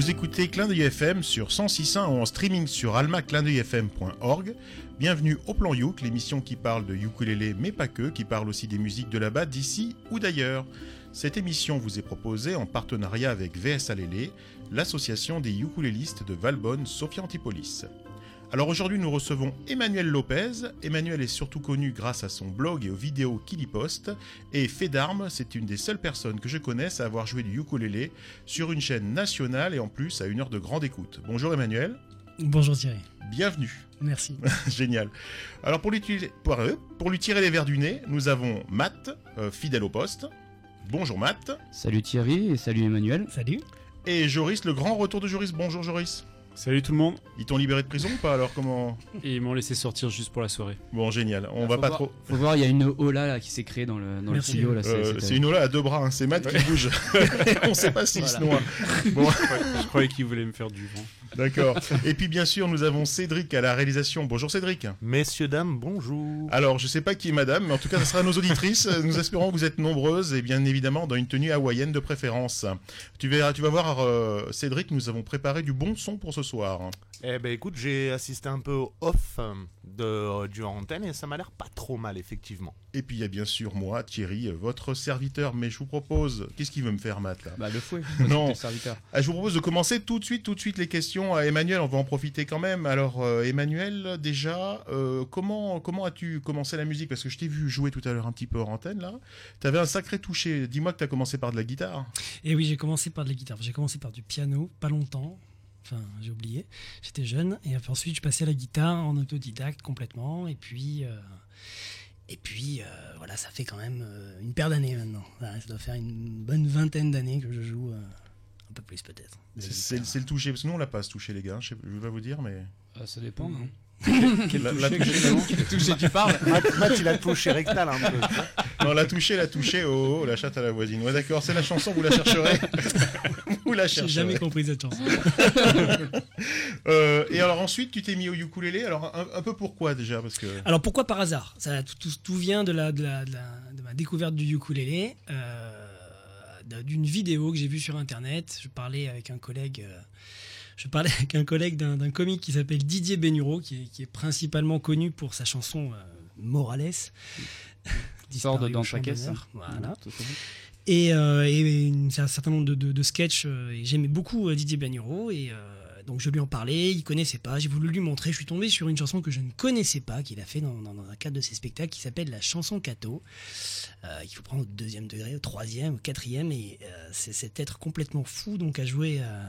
Vous écoutez Clin d'œil FM sur 106.1 ou en streaming sur almaclindeuilfm.org. Bienvenue au Plan Youk, l'émission qui parle de ukulélé mais pas que, qui parle aussi des musiques de là-bas, d'ici ou d'ailleurs. Cette émission vous est proposée en partenariat avec VS Alélé, l'association des ukulélistes de Valbonne, Sophia Antipolis. Alors aujourd'hui nous recevons Emmanuel Lopez. Emmanuel est surtout connu grâce à son blog et aux vidéos qu'il y poste. Et fait d'armes, c'est une des seules personnes que je connaisse à avoir joué du ukulélé sur une chaîne nationale et en plus à une heure de grande écoute. Bonjour Emmanuel. Bonjour Thierry. Bienvenue. Merci. Génial. Alors pour lui, pour, euh, pour lui, tirer les verres du nez, nous avons Matt, euh, fidèle au poste. Bonjour Matt. Salut Thierry et salut Emmanuel. Salut. Et Joris, le grand retour de Joris. Bonjour Joris. Salut tout le monde. Ils t'ont libéré de prison ou pas alors comment Et ils m'ont laissé sortir juste pour la soirée. Bon génial. On va pas voir- trop. Faut voir, il y a une Ola là qui s'est créée dans le, dans le Merci. studio là. c'est- Euh, c'est une ola à deux bras, hein. c'est Matt qui bouge. On sait pas s'il se noie. Bon, Je croyais qu'ils voulaient me faire du vent. d'accord. Et puis bien sûr, nous avons Cédric à la réalisation. Bonjour Cédric. Messieurs, dames, bonjour. Alors, je sais pas qui est madame, mais en tout cas, ce sera nos auditrices. Nous espérons que vous êtes nombreuses et bien évidemment dans une tenue hawaïenne de préférence. Tu verras, tu vas voir, euh, Cédric, nous avons préparé du bon son pour ce soir. Eh ben écoute, j'ai assisté un peu au off euh, de euh, du antenne et ça m'a l'air pas trop mal effectivement. Et puis il y a bien sûr moi, Thierry, euh, votre serviteur. Mais je vous propose, qu'est-ce qu'il veut me faire, Matt là? Bah le fouet. Non. C'était le serviteur. Ah, Je vous propose de commencer tout de suite, tout de suite les questions à Emmanuel. On va en profiter quand même. Alors, euh, Emmanuel, déjà, euh, comment comment as-tu commencé la musique? Parce que je t'ai vu jouer tout à l'heure un petit peu en antenne là. T'avais un sacré toucher. Dis-moi que t'as commencé par de la guitare. Et oui, j'ai commencé par de la guitare. J'ai commencé par du piano, pas longtemps. Enfin, j'ai oublié. J'étais jeune. Et ensuite, je passais à la guitare en autodidacte complètement. Et puis, euh, et puis euh, voilà, ça fait quand même euh, une paire d'années maintenant. Voilà, ça doit faire une bonne vingtaine d'années que je joue. euh, un peu plus peut-être. C'est- le toucher. Parce que nous on l'a pas ce toucher les gars. Je, je vais pas vous dire, mais Euh, ça dépend. non? La, toucher tu parles Matt, Matt, il a touché rectal un peu. non, la toucher, la toucher. Oh, oh, la chatte à la voisine. Ouais, d'accord. C'est la chanson. Vous la chercherez. vous la J'ai chercherez. jamais compris cette chanson. Euh, et alors ensuite, tu t'es mis au ukulélé. Alors un, un peu pourquoi déjà Parce que Alors pourquoi par hasard? Ça tout, tout- tout vient de la, de, la, de, la- de ma découverte du ukulélé, euh, d'une vidéo que j'ai vue sur internet. Je parlais avec un collègue. euh, je parlais avec un collègue d'un comique qui s'appelle Didier Benuro, qui est, qui est principalement connu pour sa chanson euh, Morales. Sort de dans champ caisse. d'honneur. Voilà. Et, euh, et une- un certain nombre de, de, de sketchs. euh, et J'aimais beaucoup euh, Didier Benuro. Et euh, donc je lui en parlais. Il connaissait pas. J'ai voulu lui montrer. Je suis tombé sur une chanson que je ne connaissais pas, qu'il a fait dans, dans- dans un cadre de ses spectacles, qui s'appelle La chanson Cato. Euh, qu'il faut prendre au deuxième degré, au troisième, au quatrième. Et euh, c'est cet être complètement fou donc à jouer. euh,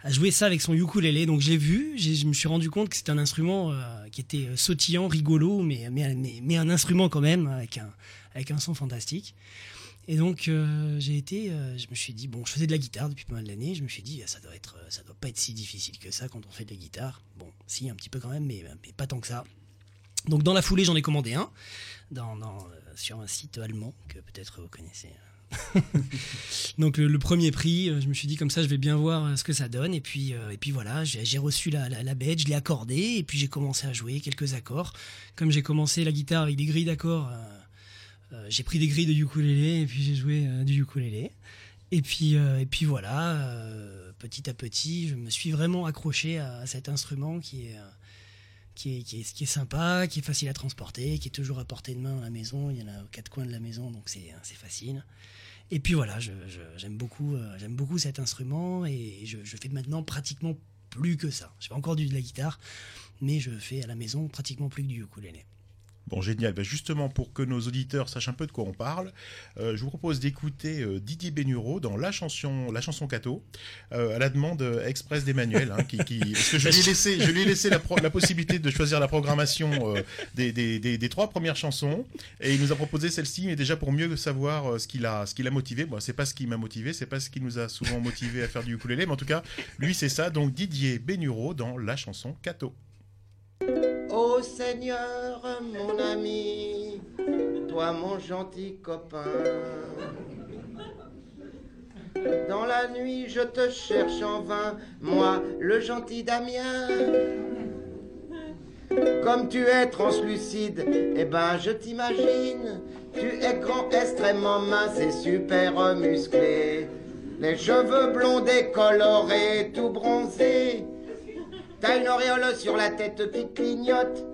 à jouer ça avec son ukulélé. Donc je l'ai vu, j'ai- je me suis rendu compte que c'était un instrument euh, qui était euh, sautillant, rigolo, mais, mais, mais, un instrument quand même, avec un, avec un son fantastique. Et donc euh, j'ai été, je me suis dit, bon, je faisais de la guitare depuis pas mal d'années, je me suis dit, ça doit être, ça doit pas être si difficile que ça quand on fait de la guitare. Bon, si, un petit peu quand même, mais, mais pas tant que ça. Donc dans la foulée, j'en ai commandé un, dans, sur un site allemand que peut-être vous connaissez. Donc le, premier prix, euh, je me suis dit comme ça, je vais bien voir euh, ce que ça donne. Et puis, euh, et puis voilà, j'ai reçu la, la, bête, je l'ai accordée, et puis j'ai commencé à jouer quelques accords. Comme j'ai commencé la guitare avec des grilles d'accords, j'ai pris des grilles de ukulélé, et puis j'ai joué du ukulélé. Et puis, et puis voilà, petit à petit, je me suis vraiment accroché à, cet instrument qui est, qui, est, qui, est, sympa, qui est facile à transporter, qui est toujours à portée de main à la maison. Il y en a aux quatre coins de la maison, donc c'est c'est facile. Et puis voilà, j'aime beaucoup, euh, j'aime beaucoup cet instrument et je, je fais maintenant pratiquement plus que ça. Je fais encore du, de la guitare, mais je fais à la maison pratiquement plus que du ukulélé. Bon, génial. Ben, justement, pour que nos auditeurs sachent un peu de quoi on parle, euh, je vous propose d'écouter euh, Didier Benuro dans la chanson, la chanson Cato, euh, à la demande express d'Emmanuel, hein, qui, parce que je lui ai laissé, je lui ai laissé la, possibilité de choisir la programmation des, trois premières chansons, et il nous a proposé celle-ci, mais déjà pour mieux savoir ce qu'il a, ce qu'il a motivé. Bon, c'est pas ce qui m'a motivé, c'est pas ce qui nous a souvent motivé à faire du ukulélé, mais en tout cas, lui c'est ça. Donc Didier Benuro dans la chanson Cato. Ô Seigneur, mon ami, toi mon gentil copain. Dans la nuit, je te cherche en vain, moi, le gentil Damien. Comme tu es translucide, eh ben je t'imagine. Tu es grand, extrêmement mince et super musclé. Les cheveux blondés, colorés, tout bronzés. T'as une auréole sur la tête qui clignote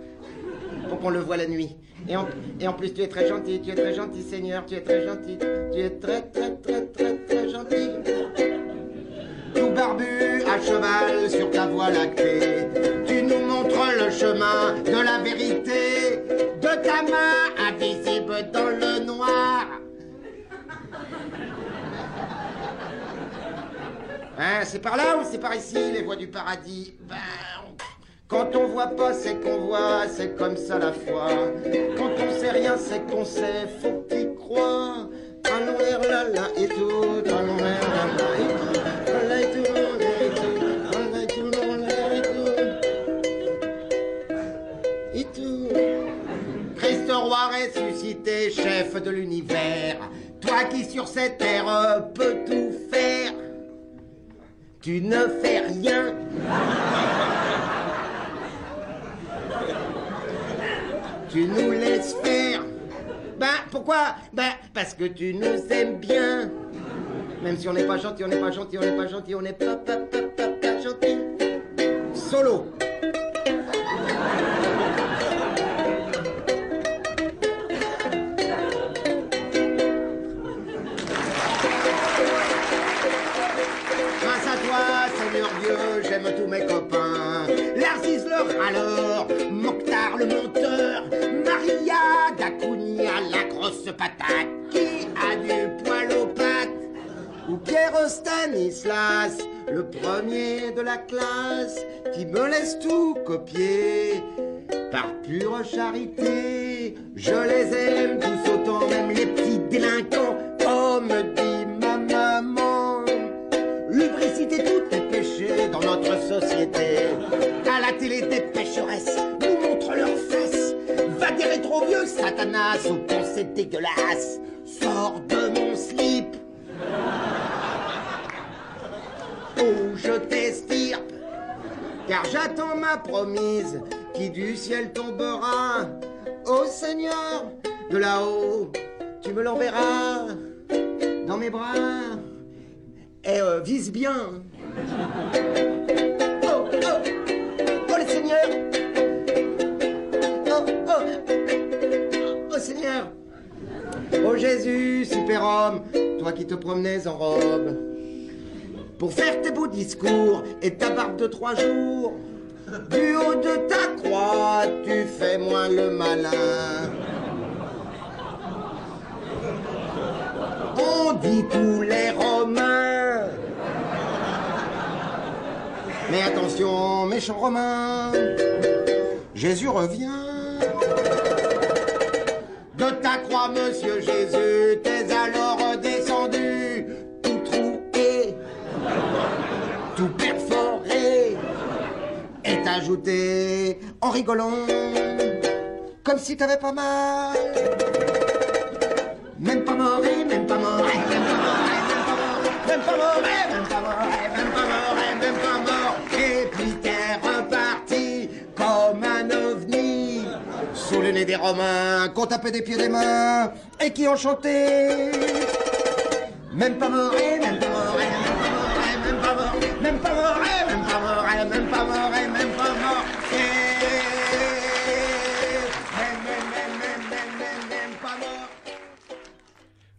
pour qu'on le voit la nuit. Et en, et en plus, tu es très gentil, tu es très gentil, Seigneur, tu es très gentil, tu es très, très, très, très, très gentil. Tout barbu à cheval sur ta voie lactée, tu nous montres le chemin de la vérité, de ta main invisible dans le noir. Hein, c'est par là ou c'est par ici, les voies du paradis? Ben, quand on voit pas, c'est qu'on voit, c'est comme ça la foi. Quand on sait rien, c'est qu'on sait, faut que tu crois. Allons vers là, là et tout, allons vers là, là et tout, là et tout. Et tout. Christ roi ressuscité, chef de l'univers, toi qui sur cette terre peux tout faire, tu ne fais rien. Tu nous laisses faire. Ben, pourquoi? Ben, parce que tu nous aimes bien. Même si on n'est pas gentil, on n'est pas gentil, on n'est pas gentil, on n'est pas, pas, pas, pas, pas gentil. Solo. Tous mes copains. Larsis le râleur, Mokhtar le monteur, Maria Dacunia, la grosse patate qui a du poil aux pattes? Ou Pierre Stanislas, le premier de la classe, qui me laisse tout copier. Par pure charité, je les aime tous autant, même les petits délinquants, comme dit ma maman. Lubricité, tout est dans notre société. À la télé, des pécheresses nous montrent leurs fesses. Va dire trop vieux, Satanas, aux pensées dégueulasses. Sors de mon slip. Oh, je t'estirpe. Car j'attends ma promise qui du ciel tombera. Ô Seigneur, de là-haut, tu me l'enverras dans mes bras. Et euh, vise bien. Oh, oh, oh le Seigneur. Oh, oh, oh Seigneur. Oh Jésus, super-homme, toi qui te promenais en robe. Pour faire tes beaux discours et ta barbe de trois jours. Du haut de ta croix, tu fais moins le malin. On dit tous les Romains. Mais attention, méchant Romain, Jésus revient. De ta croix, monsieur Jésus, t'es alors descendu, tout troué, tout perforé, et ajouté en rigolant, comme si t'avais pas mal. Même pas mort, même pas mort, même pas mort, même pas mort, même pas mort, même pas mort, même des Romains, qu'on tapait des pieds des mains et qui ont chanté. Même pas mort, même pas même pas même pas mort, même pas même pas même pas.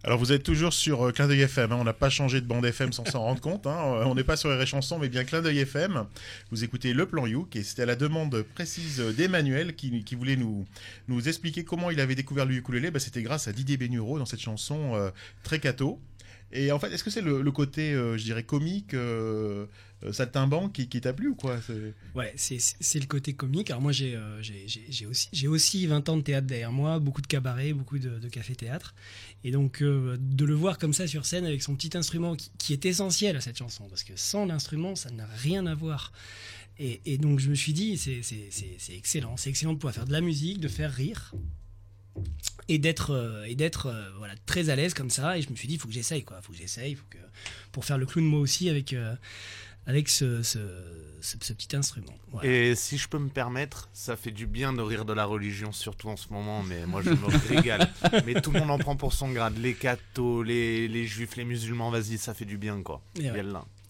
Alors vous êtes toujours sur euh, Clin d'œil FM, hein, on n'a pas changé de bande FM sans s'en rendre compte, hein, euh, on n'est pas sur les chansons mais bien Clin d'œil FM. Vous écoutez Le Plan Youk et c'était à la demande précise d'Emmanuel qui, voulait nous, expliquer comment il avait découvert le ukulélé. Bah, c'était grâce à Didier Bénureau dans cette chanson euh, très cato. Et en fait, est-ce que c'est le, côté, euh, je dirais, comique, euh, euh, saltimbanque qui, qui t'a plu ou quoi? Ouais, c'est- le côté comique. Alors moi, j'ai euh, aussi, aussi 20 ans de théâtre derrière moi, beaucoup de cabarets, beaucoup de, de cafés-théâtre. Et donc, euh, de le voir comme ça sur scène avec son petit instrument qui, est essentiel à cette chanson, parce que sans l'instrument, ça n'a rien à voir. Et, donc, je me suis dit, c'est excellent. C'est excellent de pouvoir faire de la musique, de faire rire. Et d'être euh, et d'être euh, voilà très à l'aise comme ça et je me suis dit il faut que j'essaye quoi faut que j'essaye pour faire le clown moi aussi avec avec ce, ce, ce- ce petit instrument. Voilà. Et si je peux me permettre, ça fait du bien de rire de la religion, surtout en ce moment, mais moi je me régale. Mais tout le monde en prend pour son grade. Les cathos, les, les juifs, les musulmans, vas-y, ça fait du bien quoi. Et ouais.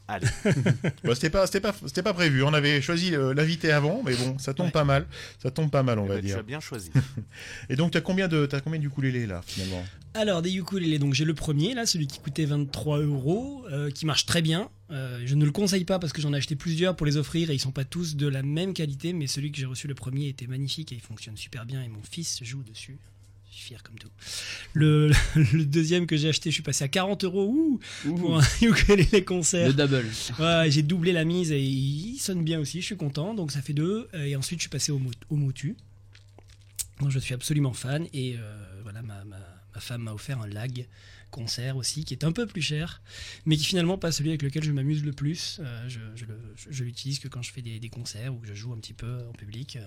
Allez. Bah, c'était pas, c'était pas, c'était pas prévu. On avait choisi euh, l'invité avant, mais bon, ça tombe Ouais. pas mal. Ça tombe pas mal, on Eh va ben, tu dire. as bien choisi. Et donc, t'as combien de, t'as combien de ukulélés là, finalement? Alors, des ukulélés, donc j'ai le premier, là, celui qui coûtait 23 euros, euh, qui marche très bien. Euh, je ne le conseille pas parce que j'en ai acheté plusieurs pour les offrir et ils sont pas tous de la même qualité, mais celui que j'ai reçu le premier était magnifique et il fonctionne super bien et mon fils joue dessus. Je suis fier comme tout. Le, le deuxième que j'ai acheté, je suis passé à 40 euros ouh, pour un ukulélé concert. Le double. Ouais, j'ai doublé la mise et il sonne bien aussi, je suis content. Donc ça fait deux. Et ensuite, je suis passé au, Mo- au Motu. dont je suis absolument fan. Et euh, voilà, ma, ma- ma femme m'a offert un lag concert aussi, qui est un peu plus cher, mais qui finalement pas celui avec lequel je m'amuse le plus. Euh, je l'utilise que quand je fais des, des concerts ou que je joue un petit peu en public.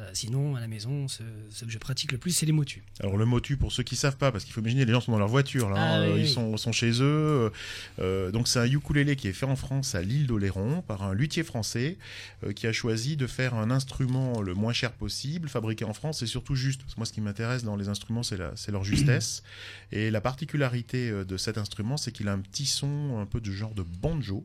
Euh, sinon, à la maison, ce, ce que je pratique le plus, c'est les motus. Alors le motu, pour ceux qui savent pas, parce qu'il faut imaginer, les gens sont dans leur voiture, là, Ah, hein, oui, euh, ils oui. sont, sont chez eux. euh, donc c'est un ukulélé qui est fait en France à l'île d'Oléron par un luthier français euh, qui a choisi de faire un instrument le moins cher possible, fabriqué en France et surtout juste. Parce que moi, ce qui m'intéresse dans les instruments, c'est leur justesse. et la particularité de cet instrument, c'est qu'il a un petit son un peu de genre de banjo.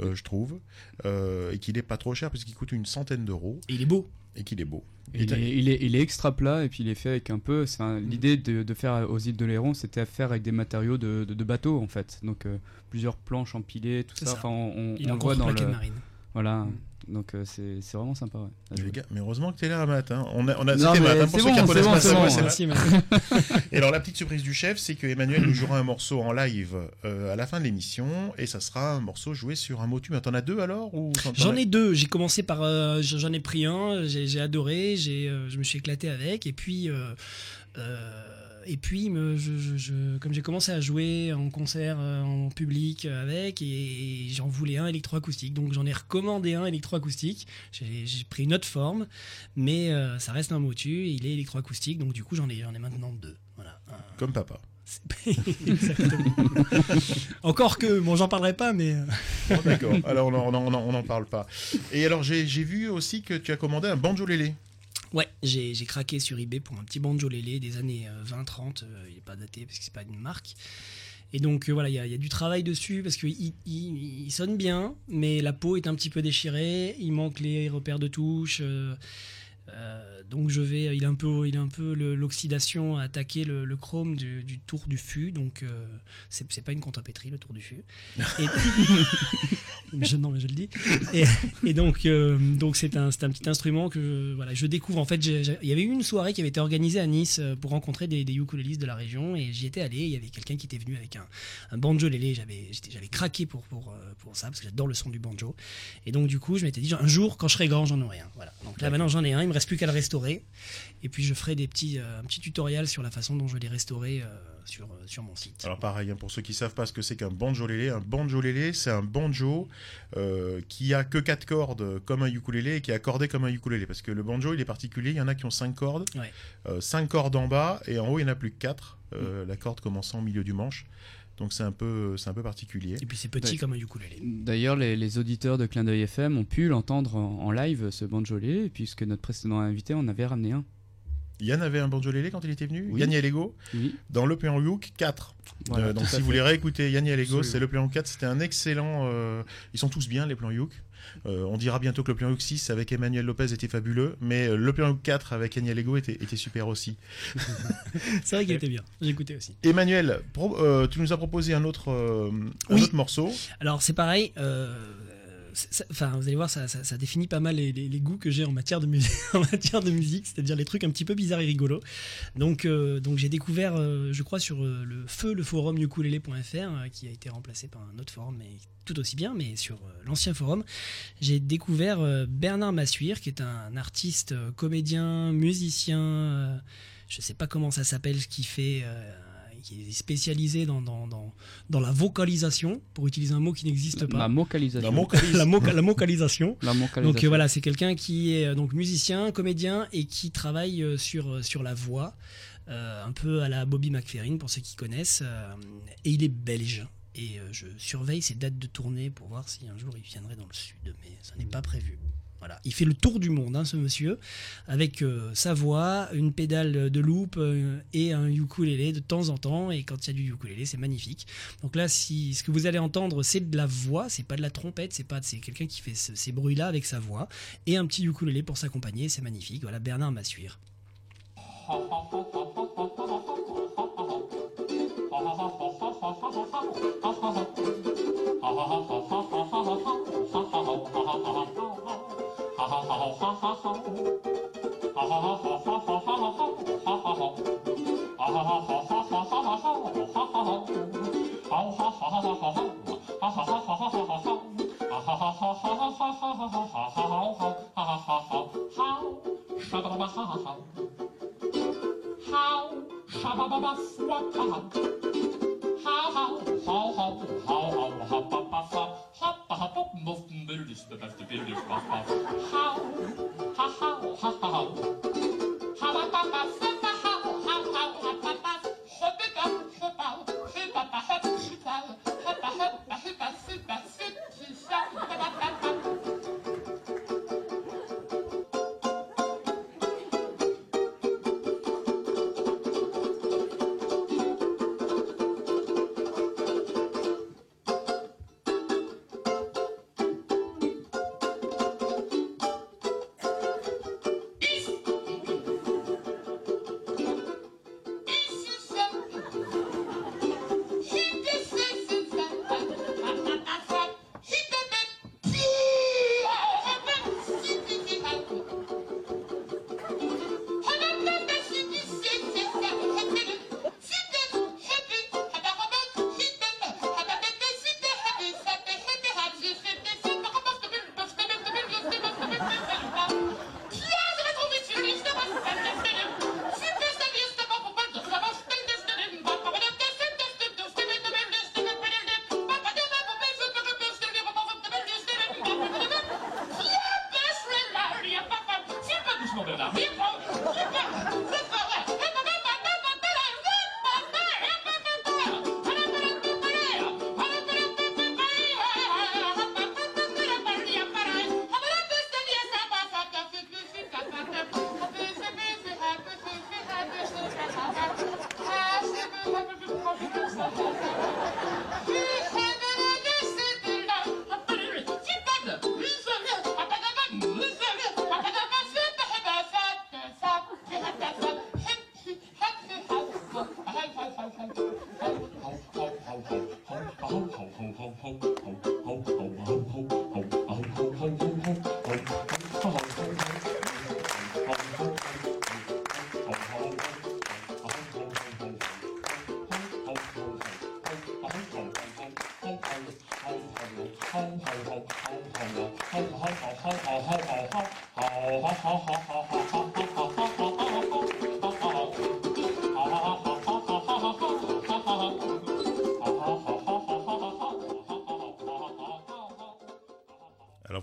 euh, je trouve, euh, et qu'il est pas trop cher puisqu'il coûte une centaine d'euros Et il est beau. Et qu'il est beau. Il est, il, est, il est extra plat et puis il est fait avec un peu. un- L'idée de, de faire aux îles de Léron, c'était à faire avec des matériaux de, de, de bateau en fait. Donc euh, plusieurs planches empilées, tout ça. ça. Enfin, on, on- Il on a le voit dans le. marine. Voilà. Donc euh, c'est c'est vraiment sympa. Ouais, à Les jouer. gars, mais heureusement que t'es là, Matt. hein. On a, on a Non, mais Matt, hein, pour c'est ceux qui bon, connaissent c'est pas bon, ça, Merci. Et alors la petite surprise du chef, c'est que Emmanuel nous jouera un morceau en live euh, à la fin de l'émission, et ça sera un morceau joué sur un motu. Mais t'en as deux alors ou J'en ai deux. J'ai commencé par, euh, j'en ai pris un. J'ai j'ai adoré. J'ai, euh, je me suis éclaté avec. Et puis, euh, euh, et puis, me- je, je- je- comme j'ai commencé à jouer en concert, euh, en public euh, avec, et, et j'en voulais un électroacoustique. Donc j'en ai recommandé un électroacoustique. J'ai pris une autre forme, mais euh, ça reste un motu. Il est électroacoustique. Donc du coup, j'en ai, j'en ai maintenant deux. Voilà. Un- Comme papa. Exactement. Encore que, bon, j'en parlerai pas, mais. Bon, D'accord. alors on n'en on en- on en parle pas. Et alors j'ai j'ai vu aussi que tu as commandé un banjolélé. Ouais, j'ai craqué sur eBay pour un petit banjolélé des années 20-30. il n'est pas daté parce que c'est pas une marque. Et donc euh, voilà, il y, a- du travail dessus parce qu'il il, sonne bien, mais la peau est un petit peu déchirée. Il manque les repères de touche. euh, euh, donc je vais, il a un peu, il a un peu l'oxydation à attaquer le, le chrome du, du tour du fût, donc euh, c'est pas une contrepétrie le tour du fût. Et- je, non mais je le dis. Et, et donc euh, donc c'est un, un petit instrument que je, voilà, je découvre. En fait, il y avait eu une soirée qui avait été organisée à Nice euh, pour rencontrer des, des ukulélistes de la région et j'y étais allé. Il y avait quelqu'un qui était venu avec un, un banjolélé. J'avais j'étais- j'avais craqué pour pour euh, pour ça parce que j'adore le son du banjo. Et donc du coup, je m'étais dit un jour quand je serai grand, j'en aurai un. Voilà. Donc là maintenant j'en ai un. Il me reste plus qu'à le restaurer. Et puis je ferai des petits euh, un petit tutoriel sur la façon dont je vais les restaurer euh, sur euh, sur mon site. Alors pareil, hein, pour ceux qui savent pas ce que c'est qu'un banjolélé, un banjolélé, c'est un banjo euh, qui a que quatre cordes comme un ukulélé et qui est accordé comme un ukulélé. Parce que le banjo, il est particulier. Il y en a qui ont cinq cordes, Ouais. euh, cinq cordes en bas et en haut, il n'y en a plus que quatre. euh, La corde commençant au milieu du manche. Donc c'est un peu, c'est un peu particulier. Et puis c'est petit Ouais. comme un ukulélé. D'ailleurs, les, les auditeurs de Clin d'œil FM ont pu l'entendre en, en live, ce banjolé, puisque notre précédent invité en avait ramené un. Yann avait un banjolélé quand il était venu? Oui. Yann Yalego Oui. dans le Plan Youk 4. Voilà, Euh, donc si fait. vous voulez réécouter Yann Yalego, c'est le Plan 4. C'était un excellent. euh, Ils sont tous bien les Plans Youk. Euh, on dira bientôt que le Plan Youk 6 avec Emmanuel Lopez était fabuleux, mais euh, le Plan Youk 4 avec Yann Yalego était, était super aussi. C'est vrai qu'il était bien. J'ai écouté aussi. Emmanuel, pro- euh, tu nous as proposé un autre, un Oui. autre morceau. Alors c'est pareil. euh, Enfin, vous allez voir, ça, définit pas mal les, goûts que j'ai en matière de musique, en matière de musique, c'est-à-dire les trucs un petit peu bizarres et rigolos. Donc, euh, donc j'ai découvert, euh, je crois, sur euh, le feu le forum ukulele.fr, qui a été remplacé par un autre forum, mais tout aussi bien, mais sur l'ancien forum, j'ai découvert Bernard Massuire, qui est un artiste, comédien, musicien. je sais pas comment ça s'appelle, ce qu'il fait. Qui est spécialisé dans, dans, dans, dans la vocalisation, pour utiliser un mot qui n'existe pas. La vocalisation. La vocalise. la, moca- la vocalisation. La vocalisation. Donc euh, voilà, c'est quelqu'un qui est euh, donc musicien, comédien et qui travaille euh, sur, sur la voix, euh, un peu à la Bobby McFerrin pour ceux qui connaissent. euh, et il est belge. et je surveille ses dates de tournée pour voir si un jour il viendrait dans le sud, mais ça n'est pas prévu. Voilà. Il fait le tour du monde, hein, ce monsieur, avec euh, sa voix, une pédale de loop euh, et un ukulélé de temps en temps. Et quand il y a du ukulélé, c'est magnifique. Donc là, si ce que vous allez entendre, c'est de la voix, c'est pas de la trompette, c'est pas, c'est quelqu'un qui fait ce- ces bruits-là avec sa voix et un petit ukulélé pour s'accompagner. C'est magnifique. Voilà, Bernard Massuire. How? How? How? How? How? How? how how how how how how how pop pop pop hop hop pop muff middle is the best bit of pop pop how how how how how how pop pop Thank you.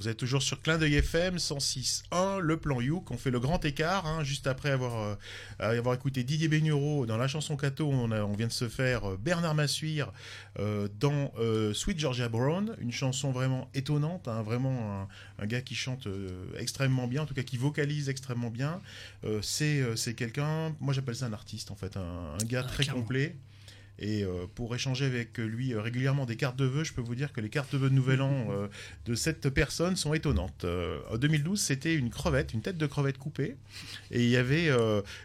Vous êtes toujours sur Clin d'œil FM 106.1, le plan Youk. On fait le grand écart, hein, juste après avoir, euh, avoir écouté Didier Bénureau dans la chanson Cato. On, a- on vient de se faire euh, Bernard Massuire euh, dans euh, Sweet Georgia Brown, une chanson vraiment étonnante, hein, vraiment un, un gars qui chante euh, extrêmement bien, en tout cas qui vocalise extrêmement bien. Euh, c'est euh, c'est quelqu'un, moi j'appelle ça un artiste en fait, un, un gars Ah, très complet. Et euh, pour échanger avec lui euh, régulièrement des cartes de vœux, je peux vous dire que les cartes de vœux de Nouvel An euh, de cette personne sont étonnantes. En 2012, c'était une crevette, une tête de crevette coupée, et il y avait,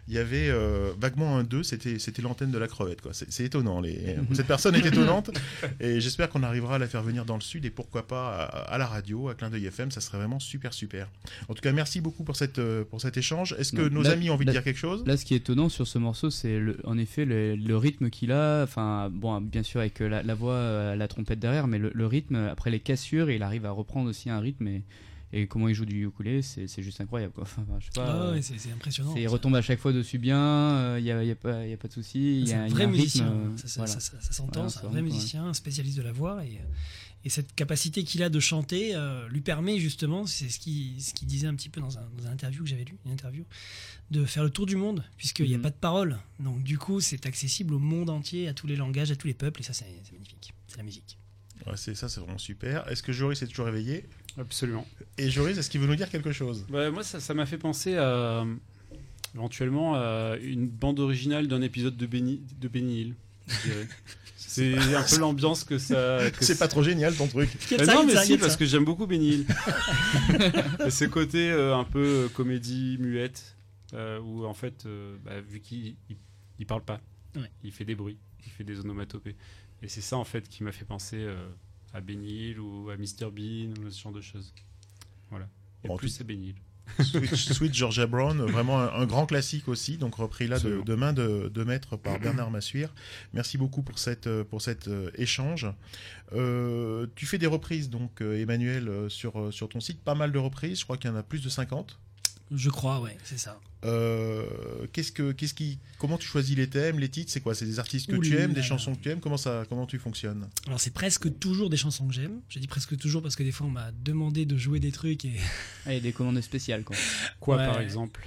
il y avait vaguement un 2, c'était, c'était l'antenne de la crevette. Quoi. C'est, c'est étonnant. Les... Cette personne est étonnante, et j'espère qu'on arrivera à la faire venir dans le sud, et pourquoi pas à, à la radio, à Clin d'œil FM, ça serait vraiment super, super. En tout cas, merci beaucoup pour, cette, pour cet échange. Est-ce que Non, nos là- amis ont envie de dire quelque chose? Là, ce qui est étonnant sur ce morceau, c'est le- en effet le, le rythme qu'il a. Enfin, bon, bien sûr avec euh, la, la voix, euh, la trompette derrière, mais le, le rythme, après les cassures, il arrive à reprendre aussi un rythme et, et comment il joue du ukulélé, c'est juste incroyable. Quoi. Enfin, je sais pas. Ah euh, ouais, c'est c'est impressionnant. il retombe à chaque fois dessus bien, il n'y a, y a pas y a pas de souci. il y C'est a- un il y a vrai un musicien, ça, ça- voilà. ça- ça- ça s'entend, Voilà, c'est un vrai musicien, un spécialiste de la voix et, Et cette capacité qu'il a de chanter euh, lui permet justement, c'est ce qu'il ce disait un petit peu dans un, dans un interview que j'avais lu, une interview, de faire le tour du monde, puisqu'il n'y a Mhm. pas de parole. Donc du coup, c'est accessible au monde entier, à tous les langages, à tous les peuples, et ça, c'est magnifique. C'est la musique. Ouais, c'est ça, c'est vraiment super. Est-ce que Joris est toujours réveillé? Absolument. Et Joris, est-ce qu'il veut nous dire quelque chose? Bah, moi, ça ça m'a fait penser à éventuellement à une bande originale d'un épisode de Benny, de Benny Hill. Je dirais. C'est un peu l'ambiance que ça. que C'est pas trop génial ton truc. Bah non, mais si, parce que j'aime beaucoup Benny Hill. Et ce côté euh, un peu euh, comédie muette, euh, où en fait, euh, bah, vu qu'il il, il parle pas, Ouais. il fait des bruits, il fait des onomatopées. Et c'est ça en fait qui m'a fait penser euh, à Benny Hill ou à Mr Bean ou ce genre de choses. Voilà. Et Bon, plus c'est Benny Hill. Sweet, Sweet Georgia Brown, vraiment un, un grand classique aussi, donc repris là de, de main de, de maître par Bernard Massuire. Merci beaucoup pour cette pour cet euh, échange. Euh, tu fais des reprises donc euh, Emmanuel sur sur ton site, pas mal de reprises. Je crois qu'il y en a plus de 50. Je crois, ouais, c'est ça. Euh, qu'est-ce que qu'est-ce qui comment tu choisis les thèmes, les titres, c'est quoi? C'est des artistes que Ouh tu là aimes, des là. chansons que tu aimes? Comment ça comment tu fonctionnes? Alors c'est presque toujours des chansons que j'aime. Je dis presque toujours parce que des fois on m'a demandé de jouer des trucs et Ah, a des commandes spéciales, quoi. Quoi Ouais. par exemple?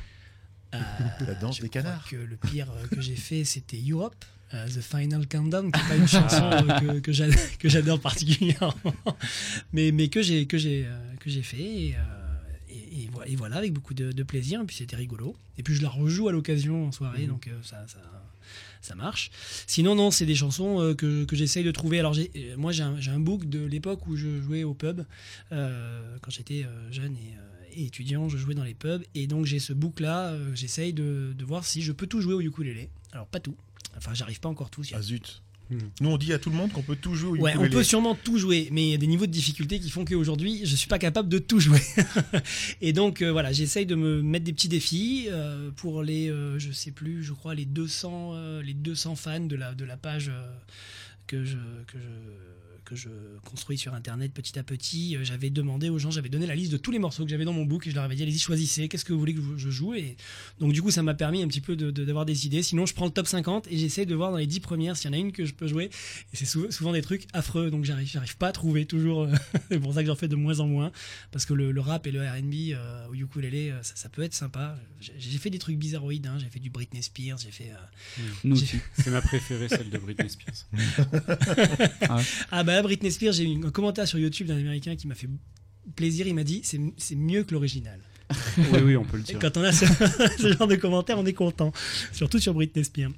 Euh, La danse je des crois canards. Que le pire euh, que j'ai fait c'était Europe. The Final Countdown, qui n'est pas une chanson euh, que, que j'a- que j'adore particulièrement, mais, mais que j'ai que j'ai euh, que j'ai fait et, euh, et, et vo- et voilà avec beaucoup de, de plaisir. Et puis c'était rigolo. Et puis je la rejoue à l'occasion en soirée, Mhm. donc euh, ça, ça ça marche. Sinon non, c'est des chansons euh, que, que j'essaye de trouver. Alors euh, moi j'ai un, book de l'époque où je jouais au pub euh, quand j'étais jeune et, et étudiant, je jouais dans les pubs et donc j'ai ce book là. j'essaye de, de voir si je peux tout jouer au ukulélé. Alors pas tout. Enfin, j'arrive pas encore a Ah zut. Nous on dit à tout le monde qu'on peut tout jouer au Ouais, on peut sûrement tout jouer, mais il y a des niveaux de difficulté qui font qu'aujourd'hui, je suis pas capable de tout jouer. et donc, euh, voilà, j'essaye de me mettre des petits défis euh, pour les, euh, je sais plus, je crois, les 200, euh, les 200 fans de la, de la page que, je, que, je, que je construis sur Internet petit à petit. Euh, j'avais demandé aux gens, j'avais donné la liste de tous les morceaux que j'avais dans mon book et je leur avais dit, allez-y, choisissez, qu'est-ce que vous voulez que je joue Et donc, du coup, ça m'a permis un petit peu de- de- d'avoir des idées. Sinon, je prends le top 50 et j'essaie de voir dans les 10 premières s'il y en a une que je peux jouer. Et c'est sou- souvent des trucs affreux, donc j'arrive, j'arrive pas à trouver toujours. euh, c'est pour ça que j'en fais de moins en moins, parce que le, le rap et le R&B euh, au ukulélé, euh, ça, ça peut être sympa. J'ai, fait des trucs bizarroïdes, hein. j'ai fait du Britney Spears, j'ai fait. euh, J'ai- aussi. C'est ma préférée, celle de Britney Spears. Ah bah Britney Spears, j'ai eu un commentaire sur YouTube d'un Américain qui m'a fait plaisir. Il m'a dit c'est, mieux que l'original. oui, oui, on peut le Et dire. quand on a ce, ce genre de commentaires, on est content, surtout sur Britney Spears.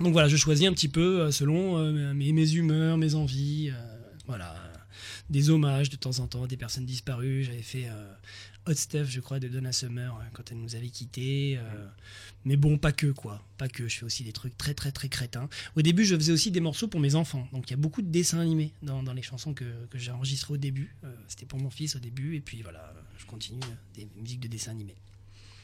Donc voilà, je choisis un petit peu euh, selon euh, mes, mes humeurs, mes envies, euh, voilà, des hommages de temps en temps, à des personnes disparues. J'avais fait euh, Hot Stuff, je crois, de Donna Summer euh, quand elle nous avait quittés. euh, mais bon, pas que quoi, pas que. Je fais aussi des trucs très très très crétins. Au début, je faisais aussi des morceaux pour mes enfants. Donc il y a beaucoup de dessins animés dans, les chansons que, j'ai enregistrées au début. Euh, C'était pour mon fils au début, et puis voilà, je continue des musiques de dessins animés.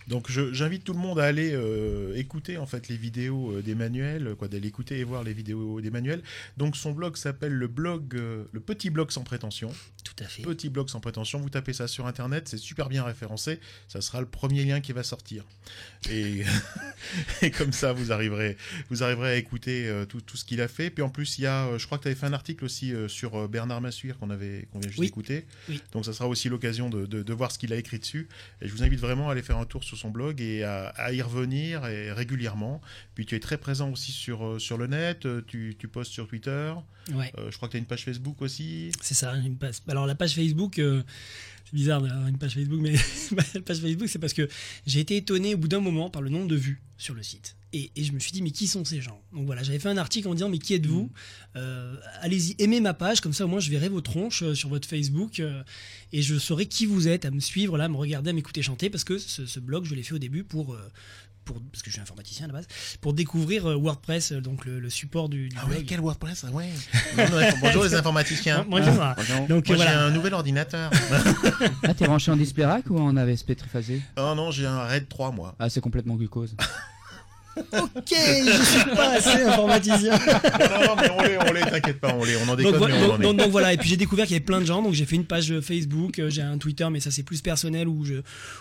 Donc j'invite tout le monde à aller euh, écouter en fait les vidéos euh, d'Emmanuel, quoi, d'aller écouter et voir les vidéos d'Emmanuel. Donc son blog s'appelle le blog, euh, le petit blog sans prétention. Tout à fait. Petit blog sans prétention. Vous tapez ça sur internet, c'est super bien référencé. Ça sera le premier lien qui va sortir. Et, et comme ça, vous arriverez, vous arriverez à écouter euh, tout, tout ce qu'il a fait. Puis en plus, il y a, euh, je crois que tu avais fait un article aussi euh, sur euh, Bernard Massuire qu'on avait, qu'on vient juste Oui. d'écouter. Oui. Donc ça sera aussi l'occasion de, de- de voir ce qu'il a écrit dessus. Et je vous invite vraiment à aller faire un tour sur son blog et à, à y revenir et régulièrement. Puis tu es très présent aussi sur, euh, sur le net. euh, Tu, tu postes sur Twitter. Ouais. Euh, je crois que tu as une page Facebook aussi. C'est ça, une page- Alors la page Facebook, euh, c'est bizarre d'avoir une page Facebook, mais la page Facebook, c'est parce que j'ai été étonné au bout d'un moment par le nombre de vues sur le site. Et, et je me suis dit, mais qui sont ces gens? Donc voilà, j'avais fait un article en disant, mais qui êtes-vous? Euh, Allez-y, aimez ma page, comme ça au moins je verrai vos tronches euh, sur votre Facebook euh, et je saurai qui vous êtes, à me suivre, là, à me regarder, à m'écouter chanter, parce que ce, ce blog, je l'ai fait au début pour... euh, pour, parce que je suis informaticien à la base, pour découvrir WordPress, donc le, le support du, du Ah ouais, quel WordPress ah ouais. Non, non, bonjour les informaticiens. Ah, pardon. Donc Moi j'ai voilà. un nouvel ordinateur. Ah, t'es branché en display rack ou en AVSP triphasé oh non, j'ai un RAID 3 moi. Ah, c'est complètement glucose. Ok, je suis pas assez informaticien. non, non, mais on l'est, on l'est, t'inquiète pas, on l'est, on en Donc, déconne, voilà, mais on donc- en est. donc- donc voilà, et puis j'ai découvert qu'il y avait plein de gens, donc j'ai fait une page Facebook, euh, j'ai un Twitter, mais ça c'est plus personnel où je,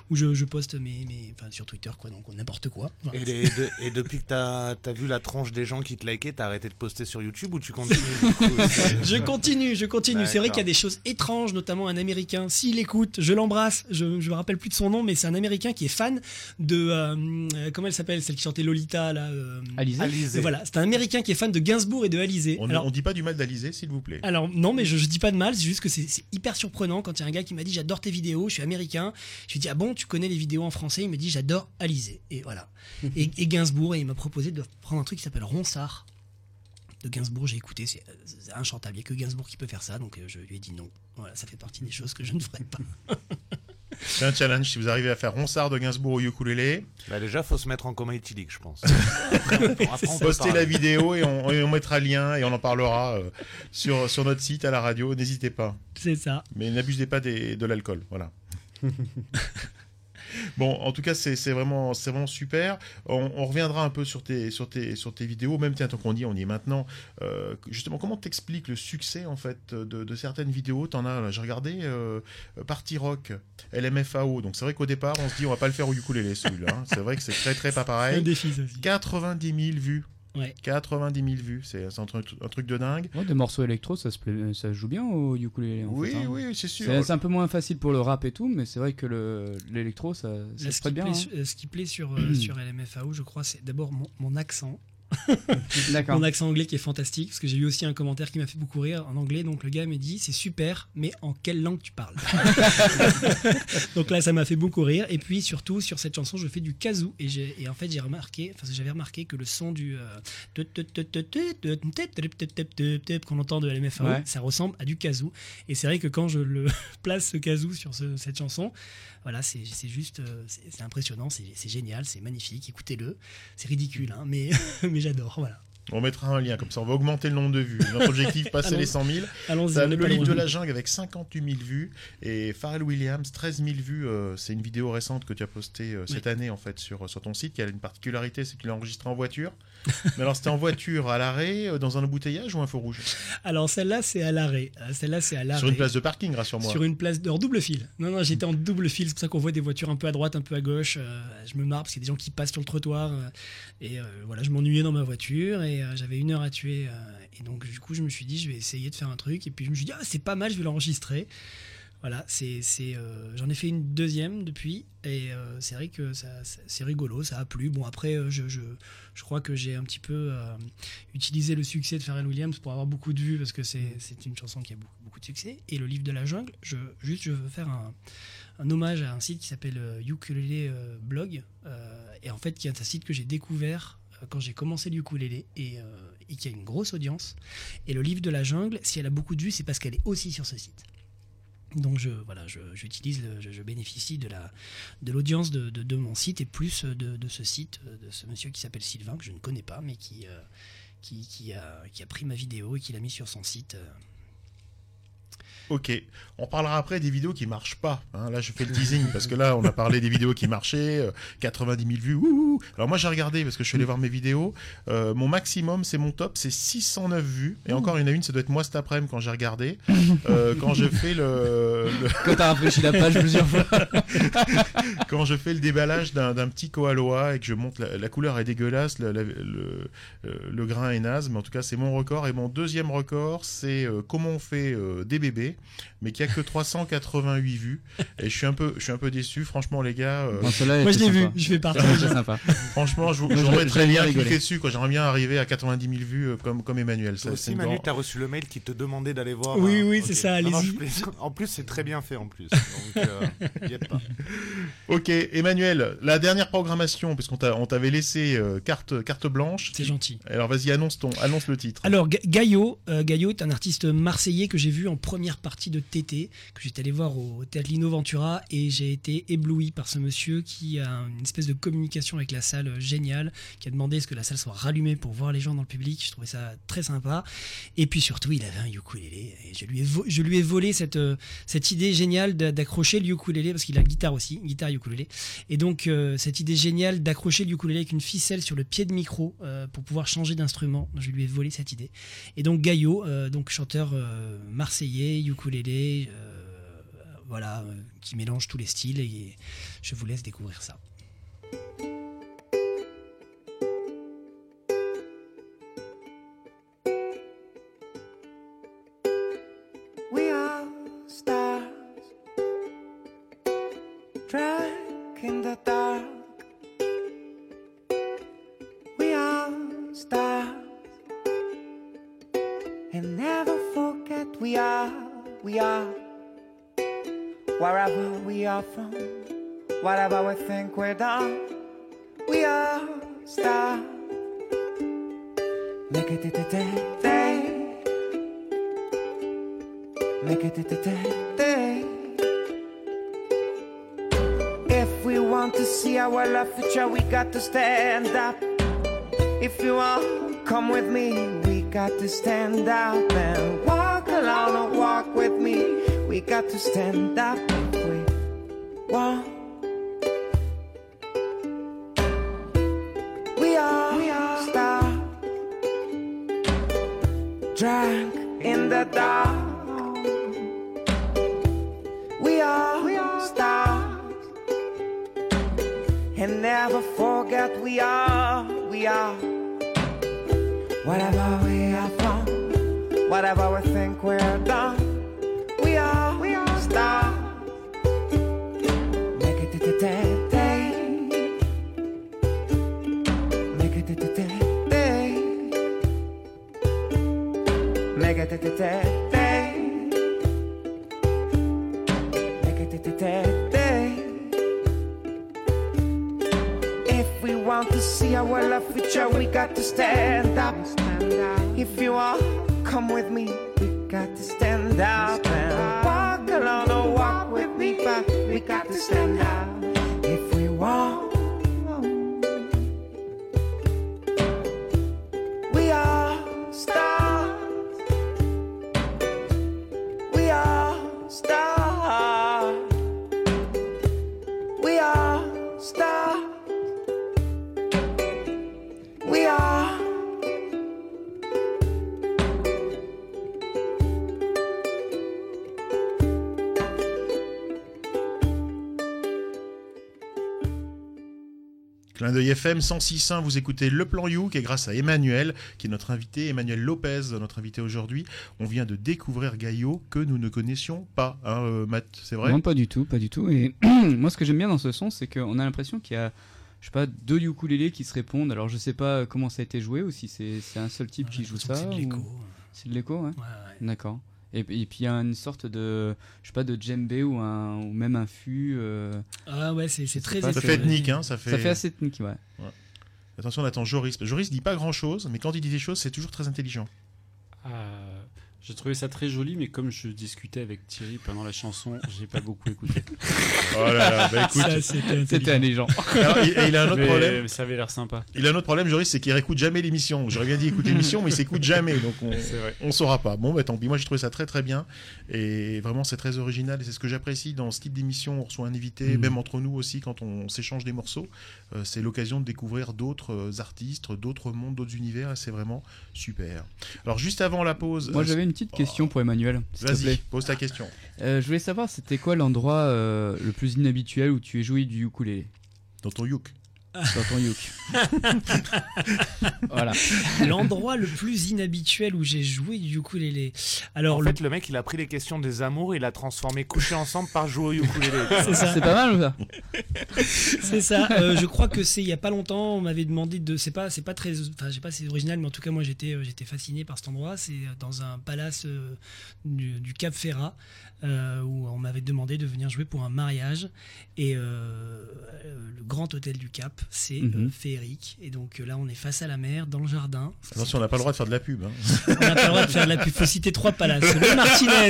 où je, je poste mes, mes, enfin sur Twitter quoi, donc n'importe quoi. Voilà. Et, les- de- et depuis que t'as as vu la tranche des gens qui te likaient, t'as arrêté de poster sur YouTube ou tu continues du coup, c'est- Je continue, je continue. C'est vrai qu'il y a des choses étranges, notamment un Américain. S'il écoute, je l'embrasse. Je, je me rappelle plus de son nom, mais c'est un Américain qui est fan de euh, euh, comment elle s'appelle, celle qui chantait Lolita? Là. euh, Alizé Alizé. voilà, c'est un Américain qui est fan de Gainsbourg et de Alizé. On, Alors, on dit pas du mal d'Alizé, s'il vous plaît. alors non, mais je, je dis pas de mal, c'est juste que c'est hyper surprenant quand il y a un gars qui m'a dit j'adore tes vidéos, je suis américain. Je lui dis ah bon, tu connais les vidéos en français? Il me dit j'adore Alizé. Et voilà. et, et Gainsbourg, et il m'a proposé de prendre un truc qui s'appelle Ronsard. De Gainsbourg, j'ai écouté, c'est c'est inchantable. Il n'y a que Gainsbourg qui peut faire ça, donc euh, je lui ai dit non. Voilà, ça fait partie des choses que je ne ferai pas. C'est un challenge. Si vous arrivez à faire Ronsard de Gainsbourg au ukulélé, Bah déjà, faut se mettre en coma éthylique, je pense. Postez la vidéo et on, et on mettra le lien et on en parlera euh, sur, sur notre site à la radio. N'hésitez pas. C'est ça. Mais n'abusez pas des- de l'alcool, voilà. bon, en tout cas, c'est vraiment, super. On, on reviendra un peu sur tes, sur tes, sur tes vidéos, même tiens, tant qu'on y est, on y est maintenant. Euh, justement, comment t'expliques le succès en fait de, de certaines vidéos? T'en as, j'ai regardé euh, Party Rock, LMFAO. Donc c'est vrai qu'au départ, on se dit, on va pas le faire au ukulélé celui-là. hein. C'est vrai que c'est très très pas pareil. défi, ça aussi. 90 000 vues. Ouais. 90 000 vues, c'est un, truc- un truc de dingue. Ouais, des morceaux électro, ça se, plaît- ça se joue bien au ukulélé. En Oui, fait, hein. oui, c'est sûr. C'est un peu moins facile pour le rap et tout, mais c'est vrai que le- l'électro, ça, ça se prête bien. plaît, hein. euh, ce qui plaît sur, euh, sur LMFAO, je crois, c'est d'abord mon, mon accent. Mon accent anglais qui est fantastique, parce que j'ai eu aussi un commentaire qui m'a fait beaucoup rire en anglais. Donc le gars m'a dit c'est super, mais en quelle langue tu parles Donc là, ça m'a fait beaucoup rire. Et puis surtout sur cette chanson, je fais du kazoo et, j'ai- et en fait j'ai remarqué, enfin j'avais remarqué que le son du euh, qu'on entend de LMFAO, Ouais. ça ressemble à du kazoo. Et c'est vrai que quand je le place ce kazoo sur ce- cette chanson, voilà, c'est juste, euh, c'est impressionnant, c'est génial, c'est magnifique. Écoutez-le, c'est ridicule, hein, mais mais j'adore. Voilà. On mettra un lien, comme ça on va augmenter le nombre de vues. Notre objectif, passer Allons- les 100 000. Allons-y. Ça, le livre de la jungle avec 58 000 vues et Pharrell Williams 13 000 vues. euh, c'est une vidéo récente que tu as postée euh, cette année en fait sur, sur ton site qui a une particularité, c'est qu'il est enregistré en voiture. Mais alors c'était en voiture à l'arrêt, euh, dans un embouteillage ou un feu rouge? Alors celle-là, c'est à l'arrêt. Euh, Celle-là, c'est à l'arrêt. Sur une place de parking, rassure-moi. Sur une place de en double fil. Non, non, j'étais en double fil. C'est pour ça qu'on voit des voitures un peu à droite, un peu à gauche. Euh, je me marre parce qu'il y a des gens qui passent sur le trottoir. euh, et euh, voilà, je m'ennuyais dans ma voiture et j'avais une heure à tuer. et donc, du coup, je me suis dit, je vais essayer de faire un truc. Et puis, je me suis dit, ah, c'est pas mal, je vais l'enregistrer. Voilà, c'est, c'est, euh, j'en ai fait une deuxième depuis, et euh, c'est vrai que ça, c'est rigolo, ça a plu. Bon, après, euh, je, je, je crois que j'ai un petit peu utilisé le succès de Pharrell Williams pour avoir beaucoup de vues, parce que c'est, c'est une chanson qui a beaucoup, beaucoup de succès. Et le livre de la jungle, je, juste, je veux faire un, un hommage à un site qui s'appelle Ukulele Blog, et en fait, qui est un site que j'ai découvert quand j'ai commencé le ukulélé, et, euh, et qui a une grosse audience. Et le livre de la jungle, si elle a beaucoup de vues, c'est parce qu'elle est aussi sur ce site. Donc je voilà, je- j'utilise, je, bénéficie de la de l'audience de, de, mon site et plus de, de ce site de ce monsieur qui s'appelle Sylvain que je ne connais pas mais qui euh, qui, qui a qui a pris ma vidéo et qui l'a mis sur son site. Euh. Ok, on parlera après des vidéos qui marchent pas. hein. Là, je fais le teasing parce que là, on a parlé des vidéos qui marchaient, euh, 90 000 vues. ouh. Alors moi, j'ai regardé parce que je suis allé voir mes vidéos. Euh, mon maximum, c'est mon top, c'est 609 vues. Et encore, il y en a une, ça doit être moi cet après-midi quand j'ai regardé. Euh, quand je fais le, le- Quand t'as rafraîchi la page plusieurs fois. quand je fais le déballage d'un petit koaloa et que je monte, la, la couleur est dégueulasse, la- la- le, euh, le grain est naze, mais en tout cas, c'est mon record. Et mon deuxième record, c'est euh, comment on fait euh, des bébés, mais qui a que 388 vues. Et je suis un peu, je suis un peu déçu. Franchement, les gars. euh, Bon, Moi je l'ai vu, je fais partie. Celle-là, était sympa. Franchement, je vous, je mettrai bien cliquez dessus. quoi. J'aimerais bien arriver à 90 000 vues euh, comme, comme Emmanuel. Ça, aussi, Manu, t'as reçu le mail qui te demandait d'aller voir. Oui, euh, oui, c'est ça, Non, non, allez-y. En plus, c'est très bien fait en plus. Donc, euh, pas. Ok, Emmanuel, la dernière programmation, puisqu'on t'a- on t'avait laissé carte, carte blanche. C'est gentil. Alors vas-y, annonce, ton, annonce le titre. Alors Ga- Gaillot, euh, Gaillot est un artiste marseillais que j'ai vu en première partie de TT que j'étais allé voir au théâtre Lino Ventura et j'ai été ébloui par ce monsieur qui a une espèce de communication avec la salle euh, géniale, qui a demandé ce que la salle soit rallumée pour voir les gens dans le public. Je trouvais ça très sympa. Et puis surtout, il avait un ukulélé et je lui ai, je lui ai volé cette, euh, cette idée géniale d'a- d'accrocher le ukulélé parce qu'il a guitare aussi, guitare ukulélé. Et donc euh, cette idée géniale d'accrocher le ukulélé avec une ficelle sur le pied de micro pour pouvoir changer d'instrument, je lui ai volé cette idée. Et donc Gaillot, donc chanteur marseillais, ukulélé, euh, voilà, euh, qui mélange tous les styles et je vous laisse découvrir ça. We are. Wherever we are from, whatever we think we're done, we are stars. Make it day, day. Make it day, day. If we want to see our love future, we got to stand up. If you want, come with me. We got to stand up and walk We got to stand up if we want. Clin d'œil FM 106.1, vous écoutez Le Plan You, qui est grâce à Emmanuel, qui est notre invité, Emmanuel Lopez, notre invité aujourd'hui. On vient de découvrir Gaillot que nous ne connaissions pas, hein, euh, Matt, c'est vrai? Non, pas du tout, pas du tout. Et moi, ce que j'aime bien dans ce son, c'est qu'on a l'impression qu'il y a, je sais pas, deux ukulélés qui se répondent. Alors, je sais pas comment ça a été joué ou si c'est un seul type qui joue ça. C'est de ou- l'écho. C'est de l'écho, ouais. Ouais, ouais. D'accord. Et, et puis il y a une sorte de, je sais pas, de djembé ou, un, ou même un fût. euh, Ah ouais, c'est c'est très pas, Ça fait ethnique, hein, ça fait... Ça fait assez ethnique, ouais. Attention, on attend Joris. Joris dit pas grand-chose, mais quand il dit des choses, c'est toujours très intelligent. Euh, j'ai trouvé ça très joli, mais comme je discutais avec Thierry pendant la chanson, j'ai pas beaucoup écouté. Oh là là, bah écoute... C'était allégeant. Il, il a un autre mais, problème. mais ça avait l'air sympa. Il a un autre problème, Joris, c'est qu'il réécoute jamais l'émission. J'aurais bien dit écouter l'émission, mais il s'écoute jamais, donc on, on saura pas. Bon, bah tant pis. Moi, j'ai trouvé ça très très bien. Et vraiment, c'est très original. Et c'est ce que j'apprécie dans ce type d'émission. On reçoit un invité, Mm. même entre nous aussi, quand on s'échange des morceaux. Euh, c'est l'occasion de découvrir d'autres euh, artistes, d'autres mondes, d'autres univers. Et c'est vraiment super. Alors, juste avant la pause. Moi, euh, j'avais une petite question pour Emmanuel, Vas-y, pose ta question. Euh, je voulais savoir, c'était quoi l'endroit euh, le plus inhabituel où tu es joué du ukulélé? Dans ton yuk. Dans ton yuk Voilà. L'endroit le plus inhabituel où j'ai joué du ukulélé. Alors, En le- fait, le mec, il a pris les questions des amours, il a transformé coucher ensemble par jouer au ukulélé. c'est ça. C'est pas mal ça C'est ça. Euh, je crois que c'est il y a pas longtemps. On m'avait demandé de. C'est pas c'est pas très. Enfin, je sais pas si c'est original, mais en tout cas moi j'étais euh, j'étais fasciné par cet endroit. C'est euh, dans un palace euh, du, du Cap Ferrat euh, où on m'avait demandé de venir jouer pour un mariage et euh, euh, le grand hôtel du Cap. C'est fait féerique. Et donc là, on est face à la mer, dans le jardin. Attention, on n'a pas le droit de faire de la pub. hein. On n'a pas le droit de faire de la pub. Faut citer trois palaces. Le Martinez,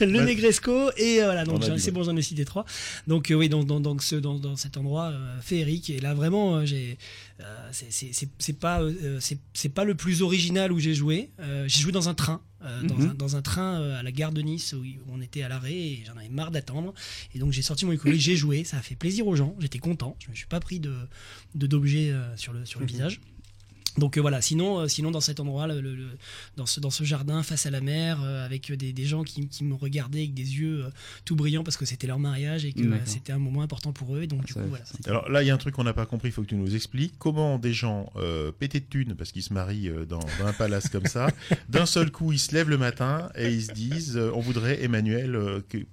le, le Negresco et voilà. Donc c'est bon, j'en ai cité trois. Donc euh, oui, dans, dans, dans, ce, dans, dans cet endroit euh, féerique. Et là vraiment, euh, j'ai, euh, c'est- pas, euh, c'est pas le plus original où j'ai joué. Euh, j'ai joué dans un train. dans, Mhm. un, dans un train à la gare de Nice où, on était à l'arrêt et j'en avais marre d'attendre et donc j'ai sorti mon ukulélé j'ai joué ça a fait plaisir aux gens j'étais content je me suis pas pris de d'objets sur le sur le visage donc euh, voilà, sinon, euh, sinon dans cet endroit, le- le- le- dans, ce, dans ce jardin face à la mer, euh, avec des, des gens qui, qui me regardaient avec des yeux tout brillants parce que c'était leur mariage et que D'accord. c'était un moment important pour eux. Et donc du Ça- coup, voilà. Alors là, il y a un truc qu'on n'a pas compris, il faut que tu nous expliques. Comment des gens pétés de thunes, parce qu'ils se marient dans, dans un palace comme ça, d'un seul coup, ils se lèvent le matin et ils se disent on voudrait Emmanuel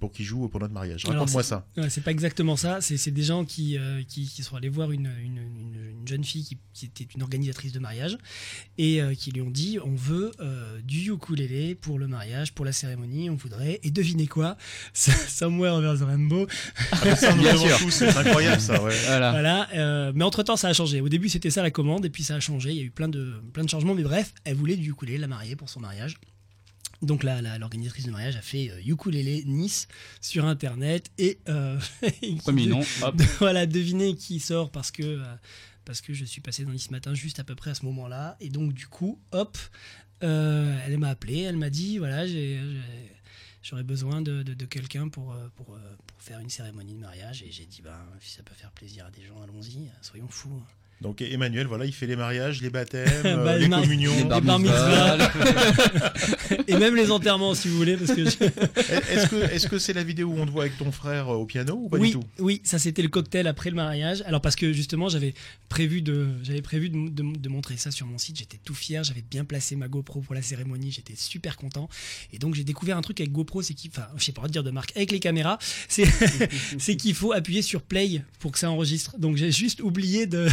pour qu'il joue pour notre mariage. Raconte-moi ça. Ouais, c'est pas exactement ça. C'est c'est des gens qui, qui, qui sont allés voir une, une, une- une jeune fille qui, qui était une organisatrice de mariage et euh, qui lui ont dit on veut euh, du ukulélé pour le mariage, pour la cérémonie, on voudrait. Et devinez quoi Somewhere over the rainbow. Ah, c'est incroyable ça. Ouais. Voilà. Voilà, euh, mais entre temps ça a changé. Au début c'était ça la commande et puis ça a changé. Il y a eu plein de, plein de changements, mais bref, elle voulait du ukulélé, la mariée pour son mariage. Donc là, la- l'organisatrice de mariage a fait euh, ukulélé Nice sur internet et euh, Premier nom, hop. voilà, devinez qui sort parce que euh, parce que je suis passé dans Nice matin juste à peu près à ce moment-là et donc du coup, hop, euh, elle m'a appelé, elle m'a dit voilà, j'aurais besoin de, quelqu'un pour, euh, euh, pour faire une cérémonie de mariage et j'ai dit ben si ça peut faire plaisir à des gens, allons-y, soyons fous. Donc Emmanuel, voilà, il fait les mariages, les baptêmes, euh, Bah, les le mari- communions. Les bar mitzvahs. et même les enterrements si vous voulez parce que je- Est-ce que est-ce que c'est la vidéo où on te voit avec ton frère euh, au piano ou pas oui, du tout? oui, ça c'était le cocktail après le mariage. Alors parce que justement j'avais prévu de, j'avais prévu de, de- de montrer ça sur mon site. J'étais tout fier, j'avais bien placé ma GoPro pour la cérémonie, j'étais super content. Et donc j'ai découvert un truc avec GoPro, c'est qu'il, enfin, je sais pas quoi dire de marque, avec les caméras, c'est, c'est qu'il faut appuyer sur play pour que ça enregistre. Donc j'ai juste oublié de,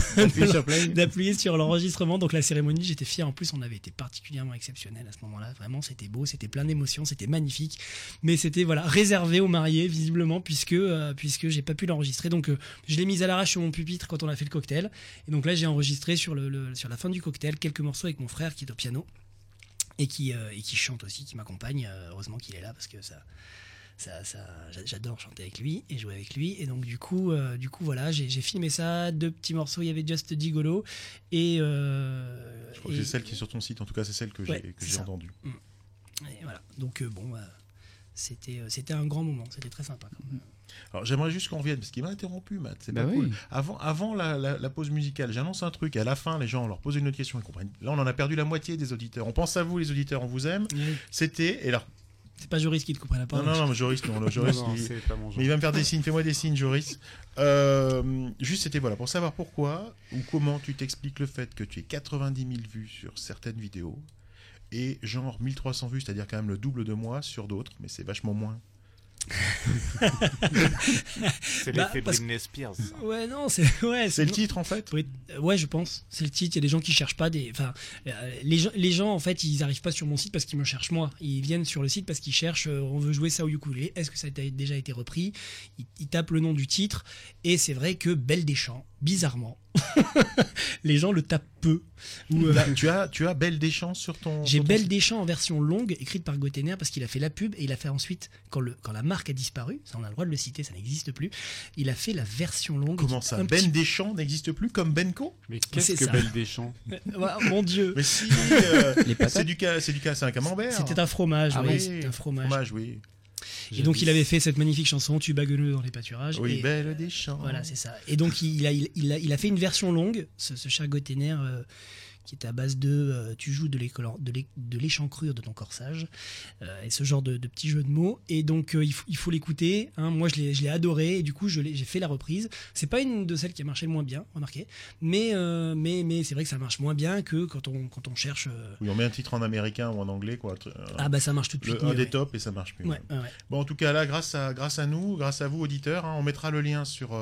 d'appuyer sur l'enregistrement. Donc la cérémonie, j'étais fier. En plus, on avait été particulièrement exceptionnel à ce moment-là. Vraiment, c'était beau, c'était plein d'émotions, c'était magnifique. Mais c'était voilà réservé aux mariés visiblement puisque euh, puisque j'ai pas pu l'enregistrer. Donc euh, je l'ai mise à l'arrache sur mon pupitre quand on a fait le cocktail. Et donc là, j'ai enregistré sur le, sur la fin du cocktail quelques morceaux avec mon frère qui est au piano et qui euh, et qui chante aussi, qui m'accompagne. Heureusement qu'il est là parce que ça. Ça, ça, j'a- j'adore chanter avec lui et jouer avec lui et donc du coup euh, du coup voilà j'ai filmé ça deux petits morceaux il y avait Just Gigolo et, euh, Je crois que c'est celle qui est sur ton site, en tout cas c'est celle que j'ai Ouais, entendue. et voilà donc euh, bon c'était euh, c'était un grand moment c'était très sympa quand même. Alors j'aimerais juste qu'on revienne parce qu'il m'a interrompu, Matt. C'est Bah pas oui. cool. Avant, avant la, la- la pause musicale, j'annonce un truc. À la fin, les gens on leur pose une autre question, ils comprennent. Là, on en a perdu la moitié des auditeurs. On pense à vous, les auditeurs, on vous aime. C'était et là. C'est pas Joris qui te coupera la Non, parole non, non, mais Joris, non, le Non, Joris, non, il- c'est pas mon genre. mais il va me faire des signes. Fais-moi des signes, Joris. Euh, juste, c'était voilà pour savoir pourquoi ou comment tu t'expliques le fait que tu aies 90 000 vues sur certaines vidéos et genre 1300 vues, c'est-à-dire quand même le double de moi sur d'autres, mais c'est vachement moins. C'est Bah, l'effet parce- Britney Spears. ça. ouais non c'est ouais C'est le titre en fait. Oui, ouais, je pense. C'est le titre. Il y a des gens qui cherchent pas des. Enfin, euh, les gens, les gens en fait, ils arrivent pas sur mon site parce qu'ils me cherchent moi. Ils viennent sur le site parce qu'ils cherchent. euh, on veut jouer ça au ukulélé. Est-ce que ça a déjà été repris? Ils, ils tapent le nom du titre et c'est vrai que Belle des Champs, bizarrement, les gens le tapent peu. Ou, euh, Là, tu as tu as Belle Deschamps sur ton. j'ai Belle. Deschamps en version longue, écrite par Gottener, parce qu'il a fait la pub et il a fait ensuite, quand, le, quand la marque a disparu, ça on a le droit de le citer, ça n'existe plus, il a fait la version longue. Comment ça Ben petit- Deschamps n'existe plus comme Benko Mais C'est qu'est-ce que ça. Belle Deschamps Euh, Mon Dieu Mais si euh, C'est du cas, c'est du cas, c'est un camembert. C'était un fromage, Ah oui, oui, c'était un fromage. fromage, oui. Et donc il avait fait cette magnifique chanson Tu bagueneux dans les pâturages. Oui, et, Belle Deschamps. Voilà, c'est ça. Et donc il a, il, il a, il a fait une version longue, ce, ce cher Gottener, euh, qui est à base de euh, tu joues de l'échancrure de ton corsage, euh, et ce genre de, de petits jeux de mots. Et donc euh, il faut, l'écouter. hein. Moi je l'ai adoré, et du coup je l'ai- j'ai fait la reprise. C'est pas une de celles qui a marché le moins bien, remarquez, mais, mais, mais c'est vrai que ça marche moins bien que quand on, quand on cherche. Oui, on met un titre en américain ou en anglais, quoi. Ah bah ça marche tout de suite. le, un des ouais. tops et ça marche mieux. Ouais, ouais, ouais. Bon, en tout cas, là, grâce à, grâce à nous, grâce à vous, auditeurs, hein, on mettra le lien sur,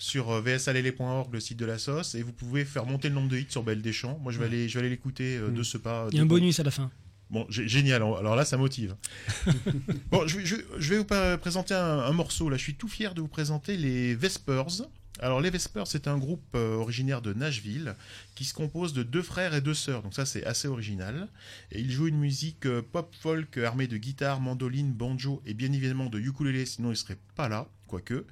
sur euh, vsalele.org, le site de la sauce, et vous pouvez faire monter le nombre de hits sur Belle Deschamps. Moi, je vais aller, je vais aller l'écouter euh, de ce pas. Il y a un bonus à la fin. Bon, gé- génial. Alors là, ça motive. bon, je, vais- je- je vais vous présenter un, un morceau. Là, je suis tout fier de vous présenter les Vespers Alors les Vespers, c'est un groupe euh, originaire de Nashville qui se compose de deux frères et deux sœurs, donc ça c'est assez original. Et ils jouent une musique euh, pop folk armée de guitare, mandoline, banjo et bien évidemment de ukulélé, sinon ils seraient pas là, quoique.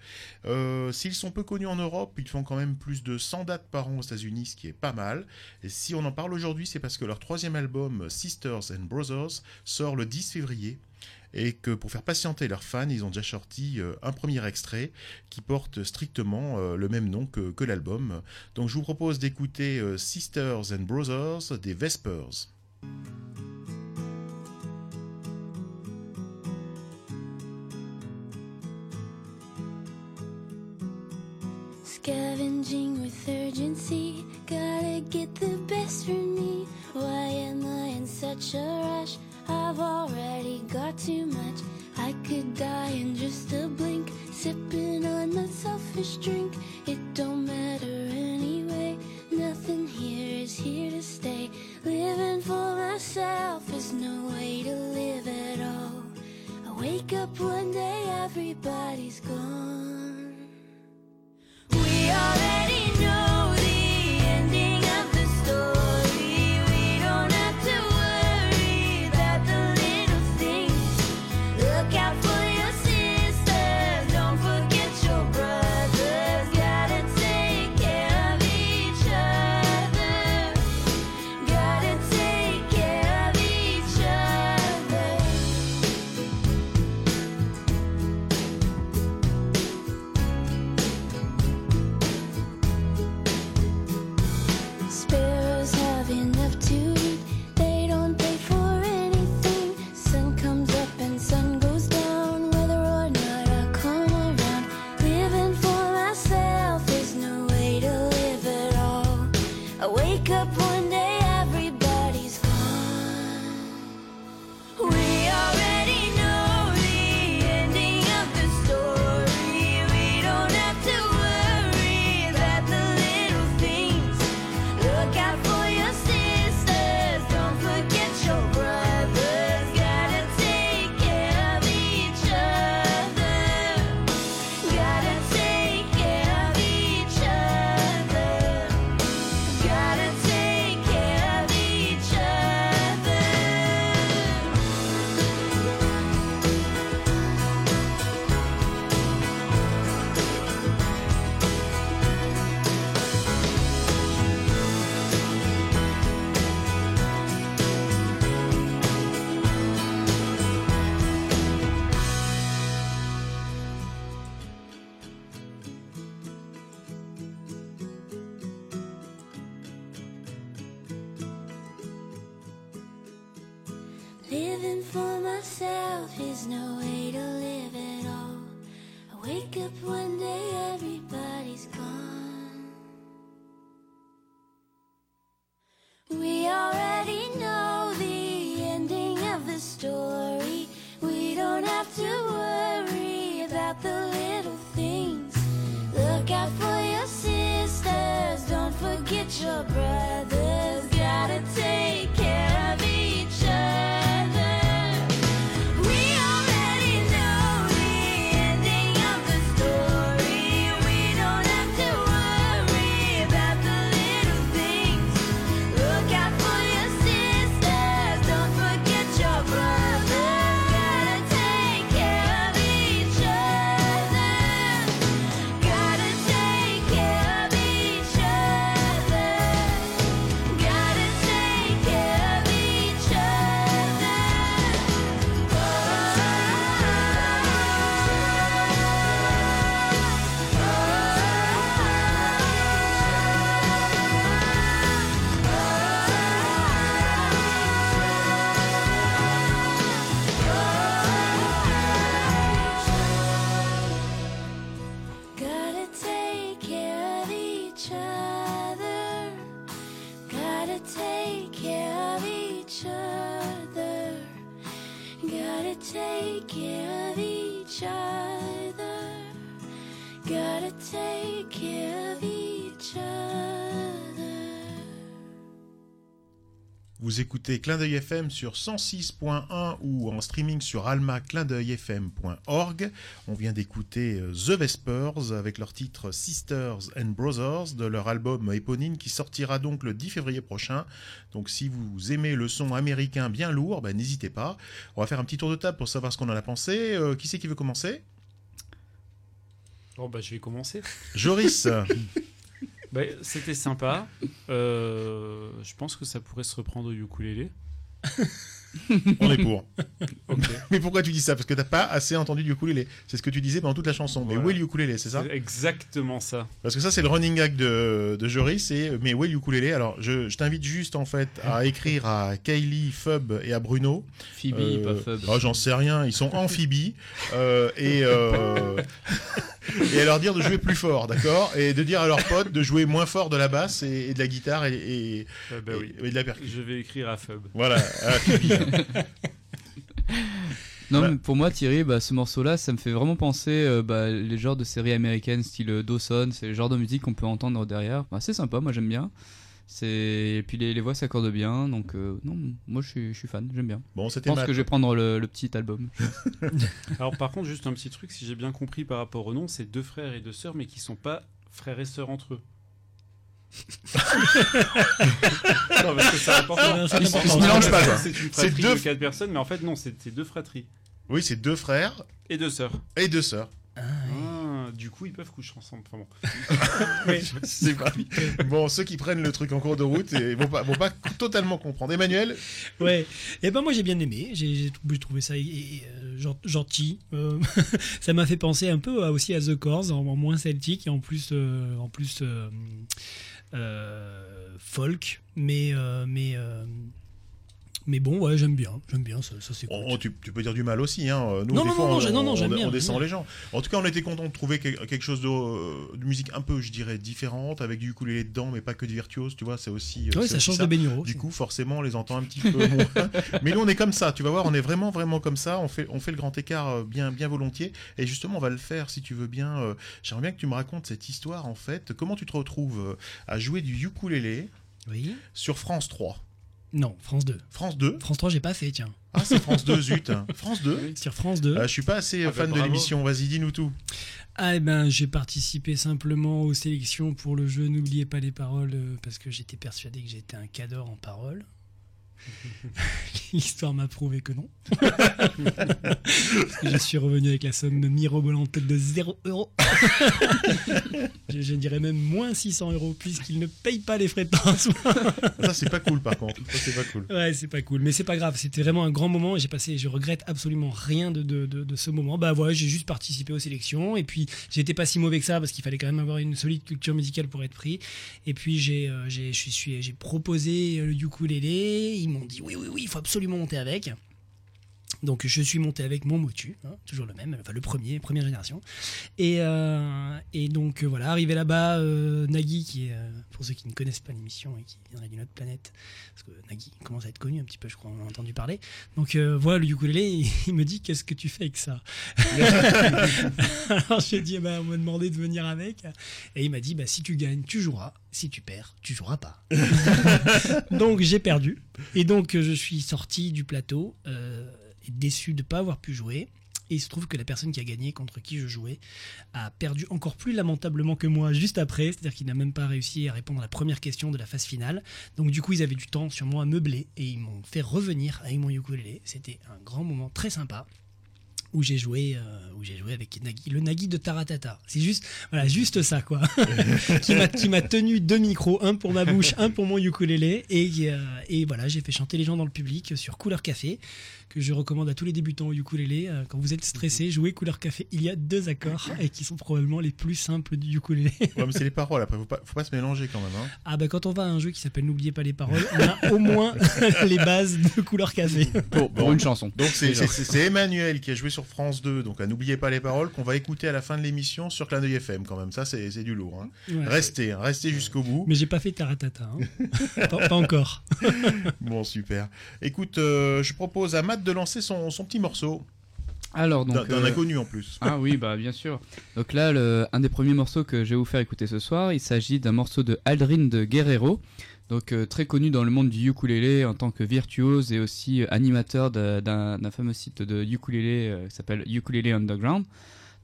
Euh, S'ils sont peu connus en Europe, ils font quand même plus de 100 dates par an aux États-Unis, ce qui est pas mal. Et si on en parle aujourd'hui, c'est parce que leur troisième album, Sisters and Brothers, sort le 10 février et que pour faire patienter leurs fans, ils ont déjà sorti euh, un premier extrait qui porte strictement euh, le même nom que, que l'album. Donc je vous propose d'écouter Sisters and Brothers des Vespers. With urgency, gotta get the best for me. Why am I in such a rush? I've already got too much. I could die in just a blink, sipping on that selfish drink. It don't matter anyway, nothing here is here to stay. Living for myself is no way to live at all. I wake up one day, everybody's gone. We already Living for myself is no way to live at all. I wake up one day, everybody's gone. Vous écoutez Clin d'œil FM sur 106.1 ou en streaming sur almaclindeuilfm.org. On vient d'écouter euh, The Vespers avec leur titre Sisters and Brothers de leur album éponyme qui sortira donc le 10 février prochain. Donc si vous aimez le son américain bien lourd, ben, n'hésitez pas. On va faire un petit tour de table pour savoir ce qu'on en a pensé. Euh, qui c'est qui veut commencer? Bon, bah, je vais commencer. Joris Bah, C'était sympa. Euh, je pense que ça pourrait se reprendre au ukulélé. On est pour. Mais pourquoi tu dis ça? Parce que t'as pas assez entendu du ukulélé. C'est ce que tu disais pendant toute la chanson. Mais où est le ukulélé, c'est ça? Exactement ça. Parce que ça, c'est le running gag de, de Joris, c'est mais où est le ukulélé? Alors, je, je t'invite juste en fait à écrire à Kylie, Fub et à Bruno. Phoebe, Euh, pas Fub. oh, J'en sais rien, ils sont amphibies. euh, et, euh, et à leur dire de jouer plus fort, d'accord? Et de dire à leurs potes de jouer moins fort de la basse et, et de la guitare et, et- bah oui. et- et de la percussion. Je vais écrire à Fub. Voilà, à. Non, mais pour moi, Thierry, bah, ce morceau-là, ça me fait vraiment penser euh, bah, les genres de séries américaines, style euh, Dawson, c'est le genre de musique qu'on peut entendre derrière. Bah, c'est sympa, moi j'aime bien. C'est et puis les, les voix s'accordent bien, donc euh, non, moi je suis, je suis fan, j'aime bien. Bon, Je pense que je vais prendre le, le petit album. Alors, par contre, juste un petit truc, si j'ai bien compris par rapport au nom, c'est deux frères et deux sœurs, mais qui sont pas frères et sœurs entre eux. non, parce que c'est important. Ils- important. ils se mélangent pas, quoi. C'est une C'est fratrie deux- de quatre personnes, mais en fait, non, c'est deux fratries Oui, c'est deux frères et deux sœurs. et deux sœurs. Ah, du coup, ils peuvent coucher ensemble. Enfin bon. Oui. C'est pas... Bon, ceux qui prennent le truc en cours de route et vont pas, vont pas totalement comprendre. Emmanuel Ouais. Et ben moi j'ai bien aimé. J'ai j'ai trou- j'ai trouvé ça euh, gen- gentil. Euh, ça m'a fait penser un peu à- aussi à The Corrs, en, en moins celtique et en plus euh, en plus euh, euh, folk. Mais euh, mais euh, mais bon ouais j'aime bien j'aime bien ça, ça c'est cool. Oh, tu, tu peux dire du mal aussi, hein. Nous, Non, des non, fois, non, non, on, non, non, on- bien, descend les gens. En tout cas, on était content de trouver que- quelque chose de, euh, de musique un peu, je dirais, différente, avec du ukulélé dedans, mais pas que de virtuose, tu vois, c'est aussi. euh, c'est ça aussi change de. Du coup, forcément, on les entend un petit peu moins. Mais nous, on est comme ça, tu vas voir, on est vraiment, vraiment comme ça. On fait, on fait le grand écart euh, bien, bien volontiers. Et justement, on va le faire, si tu veux bien. J'aimerais bien que tu me racontes cette histoire, en fait. Comment tu te retrouves à jouer du ukulélé Oui. sur France 3 Non, France 2. France 2 France 3 j'ai pas fait tiens. Ah, c'est France 2, zut. France 2 Sur France 2. Euh, je suis pas assez Ah bah, fan de bravo. l'émission, vas-y, dis-nous tout. Ah eh ben j'ai participé simplement aux sélections pour le jeu N'oubliez pas les paroles euh, parce que j'étais persuadé que j'étais un cador en paroles. L'histoire m'a prouvé que non. Je suis revenu avec la somme mirobolante de 0 euros. je, je dirais même moins 600 euros puisqu'il ne paye pas les frais de transport. Ça, c'est pas cool, par contre. Ça, c'est pas cool. Ouais, c'est pas cool, mais c'est pas grave. C'était vraiment un grand moment j'ai passé, je regrette absolument rien de, de, de, de ce moment. Bah voilà, j'ai juste participé aux sélections et puis j'étais pas si mauvais que ça parce qu'il fallait quand même avoir une solide culture musicale pour être pris. Et puis j'ai, euh, j'ai, proposé le ukulélé. Oui, oui, oui, il faut absolument monter avec. Donc je suis monté avec mon motu, hein, toujours le même, enfin le premier, première génération. Et, euh, et donc euh, voilà, arrivé là-bas, euh, Nagui, qui est, euh, pour ceux qui ne connaissent pas l'émission et qui viendrait d'une autre planète, parce que Nagui commence à être connu un petit peu, je crois, on en a entendu parler. Donc voilà le ukulélé, il, il me dit qu'est-ce que tu fais avec ça? Alors j'ai dit, eh ben, on m'a demandé de venir avec, et il m'a dit, bah, si tu gagnes, tu joueras, si tu perds, tu joueras pas. donc j'ai perdu, et donc je suis sorti du plateau, euh, déçu de ne pas avoir pu jouer. Et il se trouve que la personne qui a gagné, contre qui je jouais, a perdu encore plus lamentablement que moi juste après. C'est-à-dire qu'il n'a même pas réussi à répondre à la première question de la phase finale. Donc du coup, ils avaient du temps sur moi à meubler et ils m'ont fait revenir avec mon ukulélé. C'était un grand moment très sympa où j'ai joué, euh, où j'ai joué avec Nagui, le Nagui de Taratata. C'est juste, voilà, juste ça quoi. qui m'a, qui m'a tenu deux micros, un pour ma bouche, un pour mon ukulélé, et, euh, et voilà, j'ai fait chanter les gens dans le public sur Couleur Café, que je recommande à tous les débutants au ukulélé. Euh, Quand vous êtes stressé, jouez Couleur Café. Il y a deux accords et qui sont probablement les plus simples du ukulélé. Ouais, mais c'est les paroles, après, faut pas, faut pas se mélanger quand même. Hein. Ah bah quand on va à un jeu qui s'appelle N'oubliez pas les paroles, on a au moins les bases de Couleur Café. Pour, pour Bon. une chanson. Donc c'est Emmanuel qui a joué sur France 2, donc à n'oubliez pas les paroles, qu'on va écouter à la fin de l'émission sur Clin d'œil FM quand même. Ça, c'est, du lourd. Hein. Ouais. Restez, hein, restez jusqu'au bout. Mais j'ai pas fait Taratata. Hein. pas, pas encore. Bon, super. Écoute, euh, je propose à Matt de lancer son, son petit morceau. Alors, D'un donc. d'un euh, inconnu en plus. Ah oui, bah bien sûr. Donc là, le, un des premiers morceaux que je vais vous faire écouter ce soir, il s'agit d'un morceau de Aldrin de Guerrero, donc euh, très connu dans le monde du ukulélé en tant que virtuose et aussi euh, animateur d'un fameux site de ukulélé euh, qui s'appelle Ukulele Underground.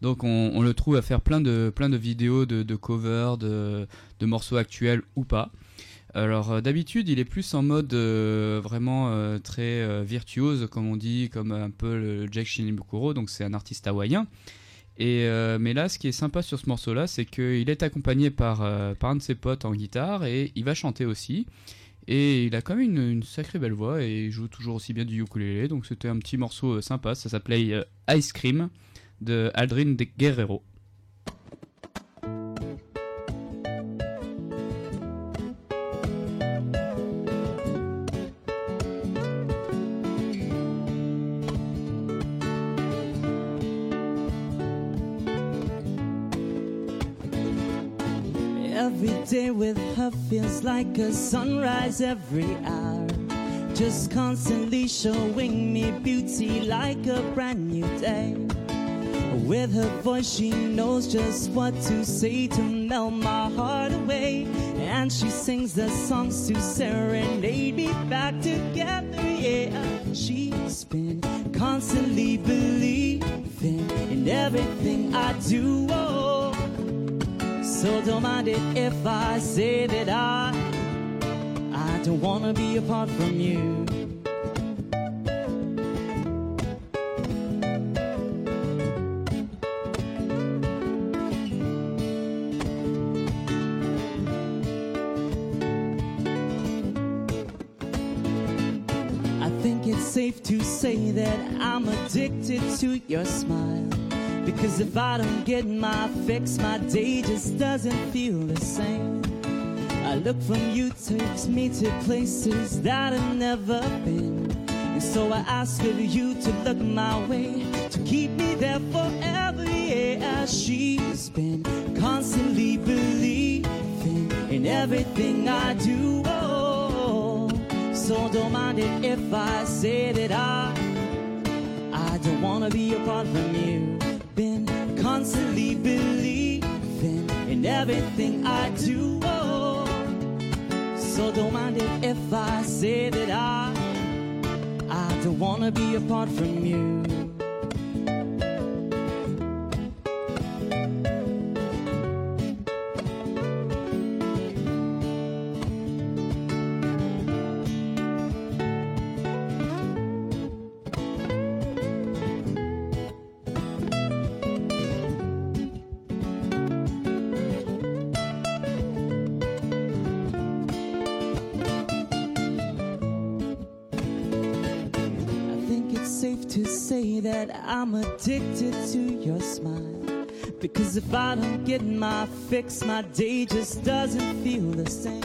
Donc on, le trouve à faire plein de, plein de vidéos de, covers, de, morceaux actuels ou pas. Alors d'habitude, il est plus en mode vraiment très virtuose, comme on dit, comme un peu le Jake Shinibukuro, donc c'est un artiste hawaïen. Et, euh, mais là, ce qui est sympa sur ce morceau-là, c'est qu'il est accompagné par, euh, par un de ses potes en guitare et il va chanter aussi. Et il a quand même une, sacrée belle voix et il joue toujours aussi bien du ukulélé. Donc c'était un petit morceau euh, sympa. Ça s'appelait Ice Cream de Aldrin de Guerrero. Feels like a sunrise every hour. Just constantly showing me beauty like a brand new day. With her voice, she knows just what to say to melt my heart away. And she sings the songs to serenade me back together. Yeah, she's been constantly believing in everything I do. Oh. So don't mind it if I say that I I don't wanna be apart from you. I think it's safe to say that I'm addicted to your smile. Because if I don't get my fix, my day just doesn't feel the same. I look from you takes me to places that I've never been. And so I ask of you to look my way, to keep me there forever. Yeah, she's been constantly believing in everything I do. Oh, so don't mind it if I say that I I don't wanna be apart from you. Constantly believing in everything I do. Oh, so don't mind it if I say that I I don't wanna be apart from you. To say that I'm addicted to your smile. Because if I don't get my fix, my day just doesn't feel the same.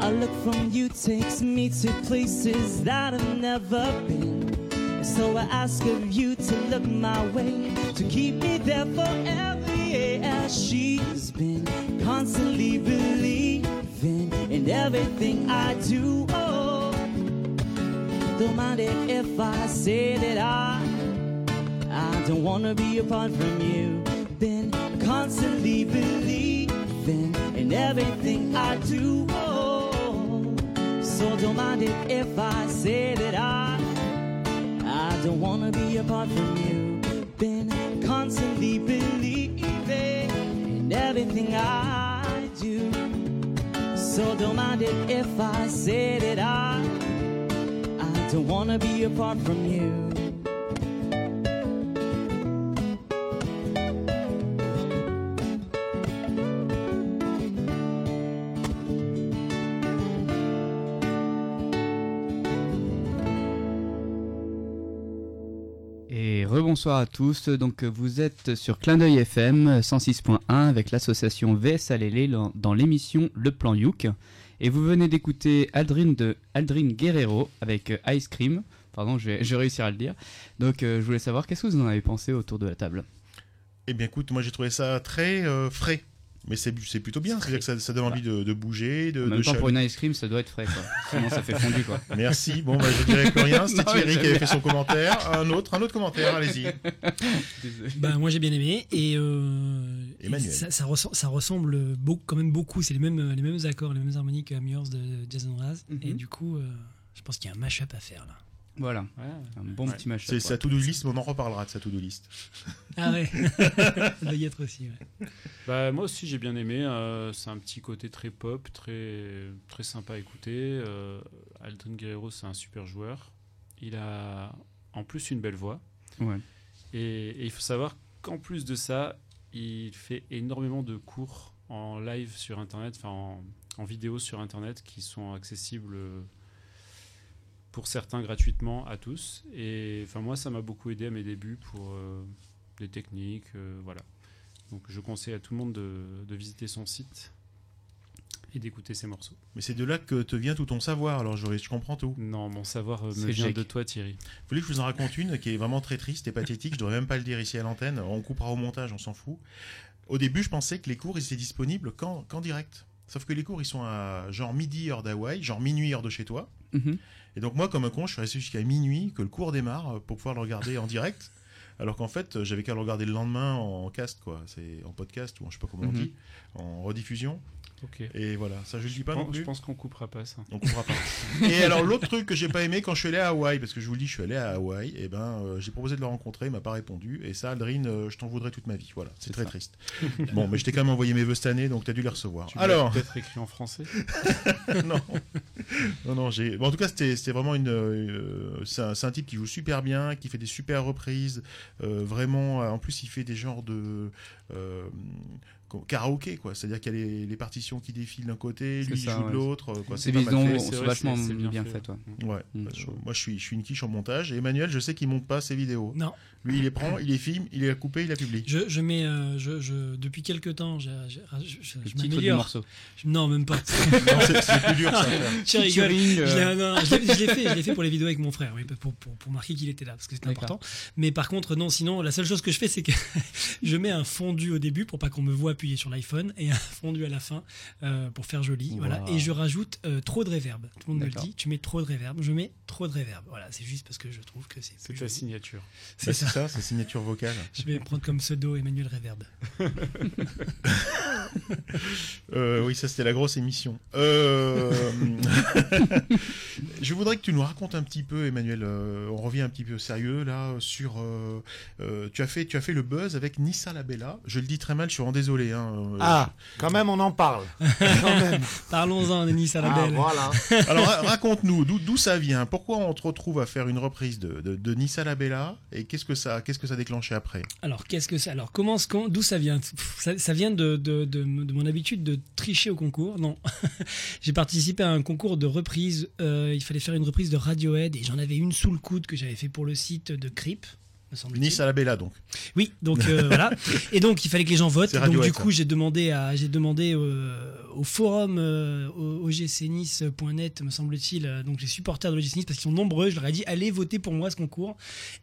A look from you takes me to places that I've never been. So I ask of you to look my way, to keep me there forever. Yeah, she's been constantly believing in everything I do. Oh, don't mind it if I say that I I don't wanna be apart from you. Been constantly believing in everything I do. Oh, so don't mind it if I say that I I don't wanna be apart from you. Been constantly believing in everything I do. So don't mind it if I say that I I don't wanna be apart from you. Et rebonsoir à tous. Donc vous êtes sur Clin d'œil FM 106.1 avec l'association VS Alélé dans l'émission Le Plan Youk. Et vous venez d'écouter Aldrin de Aldrin Guerrero avec euh, Ice Cream. Pardon, je vais, réussir à le dire. Donc euh, je voulais savoir qu'est-ce que vous en avez pensé autour de la table? Eh bien écoute, moi j'ai trouvé ça très euh, frais. Mais c'est c'est plutôt bien, c'est-à-dire que ça, ça donne envie de, de bouger, de, En de même temps, pour une ice cream, ça doit être frais, quoi. Sinon, ça fait fondu, quoi. Merci. Bon, bah, je dirais plus rien. C'était Thierry qui avait fait son commentaire. Un autre, un autre commentaire. Allez-y. Bah, moi j'ai bien aimé et, euh, et Emmanuel. ça, ça ressemble, ça ressemble beaucoup, quand même beaucoup. C'est les mêmes, les mêmes accords, les mêmes harmoniques que Amures de Jason Mraz. Mhm. Et du coup, euh, je pense qu'il y a un mash-up à faire là. Voilà, Ouais. un bon Ouais. petit match. C'est sa to-do list, mais on en reparlera de sa to-do list. Ah ouais, ça doit y être aussi. ouais. Bah, moi aussi j'ai bien aimé. euh, c'est un petit côté très pop, très, très sympa à écouter. Euh, Alton Guerrero c'est un super joueur. Il a en plus une belle voix. Ouais. Et, et il faut savoir qu'en plus de ça, il fait énormément de cours en live sur Internet, enfin en, en vidéo sur Internet qui sont accessibles euh, pour certains gratuitement à tous. Et enfin moi ça m'a beaucoup aidé à mes débuts pour euh, des techniques, euh, voilà. Donc je conseille à tout le monde de, de visiter son site et d'écouter ses morceaux. Mais c'est de là que te vient tout ton savoir. Alors, je, je comprends tout. Non, mon savoir euh, me vient Jake. de toi Thierry. Vous voulez que je vous en raconte une qui est vraiment très triste et pathétique? Je devrais même pas le dire ici à l'antenne. On coupera au montage, on s'en fout. Au début, je pensais que les cours ils étaient disponibles qu'en qu'en direct. Sauf que les cours ils sont à genre midi heure d'Hawaï, genre minuit heure de chez toi. Mhm. Et donc moi, comme un con, je suis resté jusqu'à minuit que le cours démarre euh, pour pouvoir le regarder en direct. Alors qu'en fait, euh, j'avais qu'à le regarder le lendemain en cast, quoi. C'est en podcast ou en, je sais pas comment on Mhm. dit, en rediffusion. Et voilà, ça je le dis pas non pense- je plus. pense qu'on coupera pas ça. On comprendra pas. et alors l'autre truc que j'ai pas aimé quand je suis allé à Hawaï, parce que je vous le dis, je suis allé à Hawaï, et ben euh, j'ai proposé de le rencontrer, il m'a pas répondu. Et ça, Aldrin, euh, je t'en voudrais toute ma vie. Voilà, c'est très ça. triste. bon, mais je t'ai quand même envoyé mes vœux cette année, donc t'as dû les recevoir. Tu alors, peut-être écrit en français. non, non, non, j'ai. Bon, en tout cas, c'était c'était vraiment une. euh, c'est un, c'est un type qui joue super bien, qui fait des super reprises. vraiment, en plus, il fait des genres de. Karaoké quoi c'est à dire qu'il y a les, les partitions qui défilent d'un côté lui il ça, joue de l'autre quoi, Ces c'est fait. vachement bien, bien faites. fait. ouais. Ouais, Mm. euh, moi je suis, je suis une quiche en montage. Et Emmanuel, je sais qu'il monte pas ses vidéos. Non, Lui, il les prend, il les filme, il les a coupées, il les publie. je, je mets, euh, je, je, depuis quelques temps, j'ai- j'ai- je, je, je m'améliore. morceau. Je- Non, même pas. Non, c'est plus dur ça. Tu rigoles. Je euh, l'ai- je l'ai je fait, je l'ai fait pour les vidéos avec mon frère, oui, pour, pour, pour marquer qu'il était là, parce que c'est D'accord. important. Mais par contre, non, sinon, la seule chose que je fais, c'est que je mets un fondu au début pour pas qu'on me voit appuyer sur l'iPhone et un fondu à la fin euh, pour faire joli. Voilà. Et je rajoute euh, trop de reverb. Tout le monde me le dit, tu mets trop de reverb. Je mets trop de reverb. Voilà, c'est juste parce que je trouve que c'est C'est ta joli. signature. C'est Bah, ça. C'est ça, c'est signature vocale. Je vais prendre comme pseudo Emmanuel Reverb. Euh, oui, ça c'était la grosse émission. Euh, je voudrais que tu nous racontes un petit peu, Emmanuel. euh, on revient un petit peu au sérieux là sur. euh, euh, tu as fait, tu as fait le buzz avec Nissa Labella. Je le dis très mal, je suis vraiment désolé. Hein, euh, Ah, quand même, on en parle. Parlons-en, Denis Ah, Salabelle. voilà. Alors ra- raconte-nous d'où ça vient? Pourquoi on te retrouve à faire une reprise de, de, de Nissa Labella et qu'est-ce que ça, qu'est-ce que ça a déclenché après? Alors, qu'est-ce que c'est Alors, comment, d'où ça vient? Pff, ça, ça vient de, de, de, de mon habitude de tricher au concours. Non, j'ai participé à un concours de reprise. euh, il fallait faire une reprise de Radiohead et j'en avais une sous le coude que j'avais fait pour le site de Creep. Me semble-t-il. Nissa Labella donc. Oui, donc euh, voilà. Et donc il fallait que les gens votent. Donc du coup, j'ai demandé à j'ai demandé euh, au forum euh, au ogcnice.net me semble-t-il, donc les supporters de l'OGC Nice parce qu'ils sont nombreux, je leur ai dit allez voter pour moi ce concours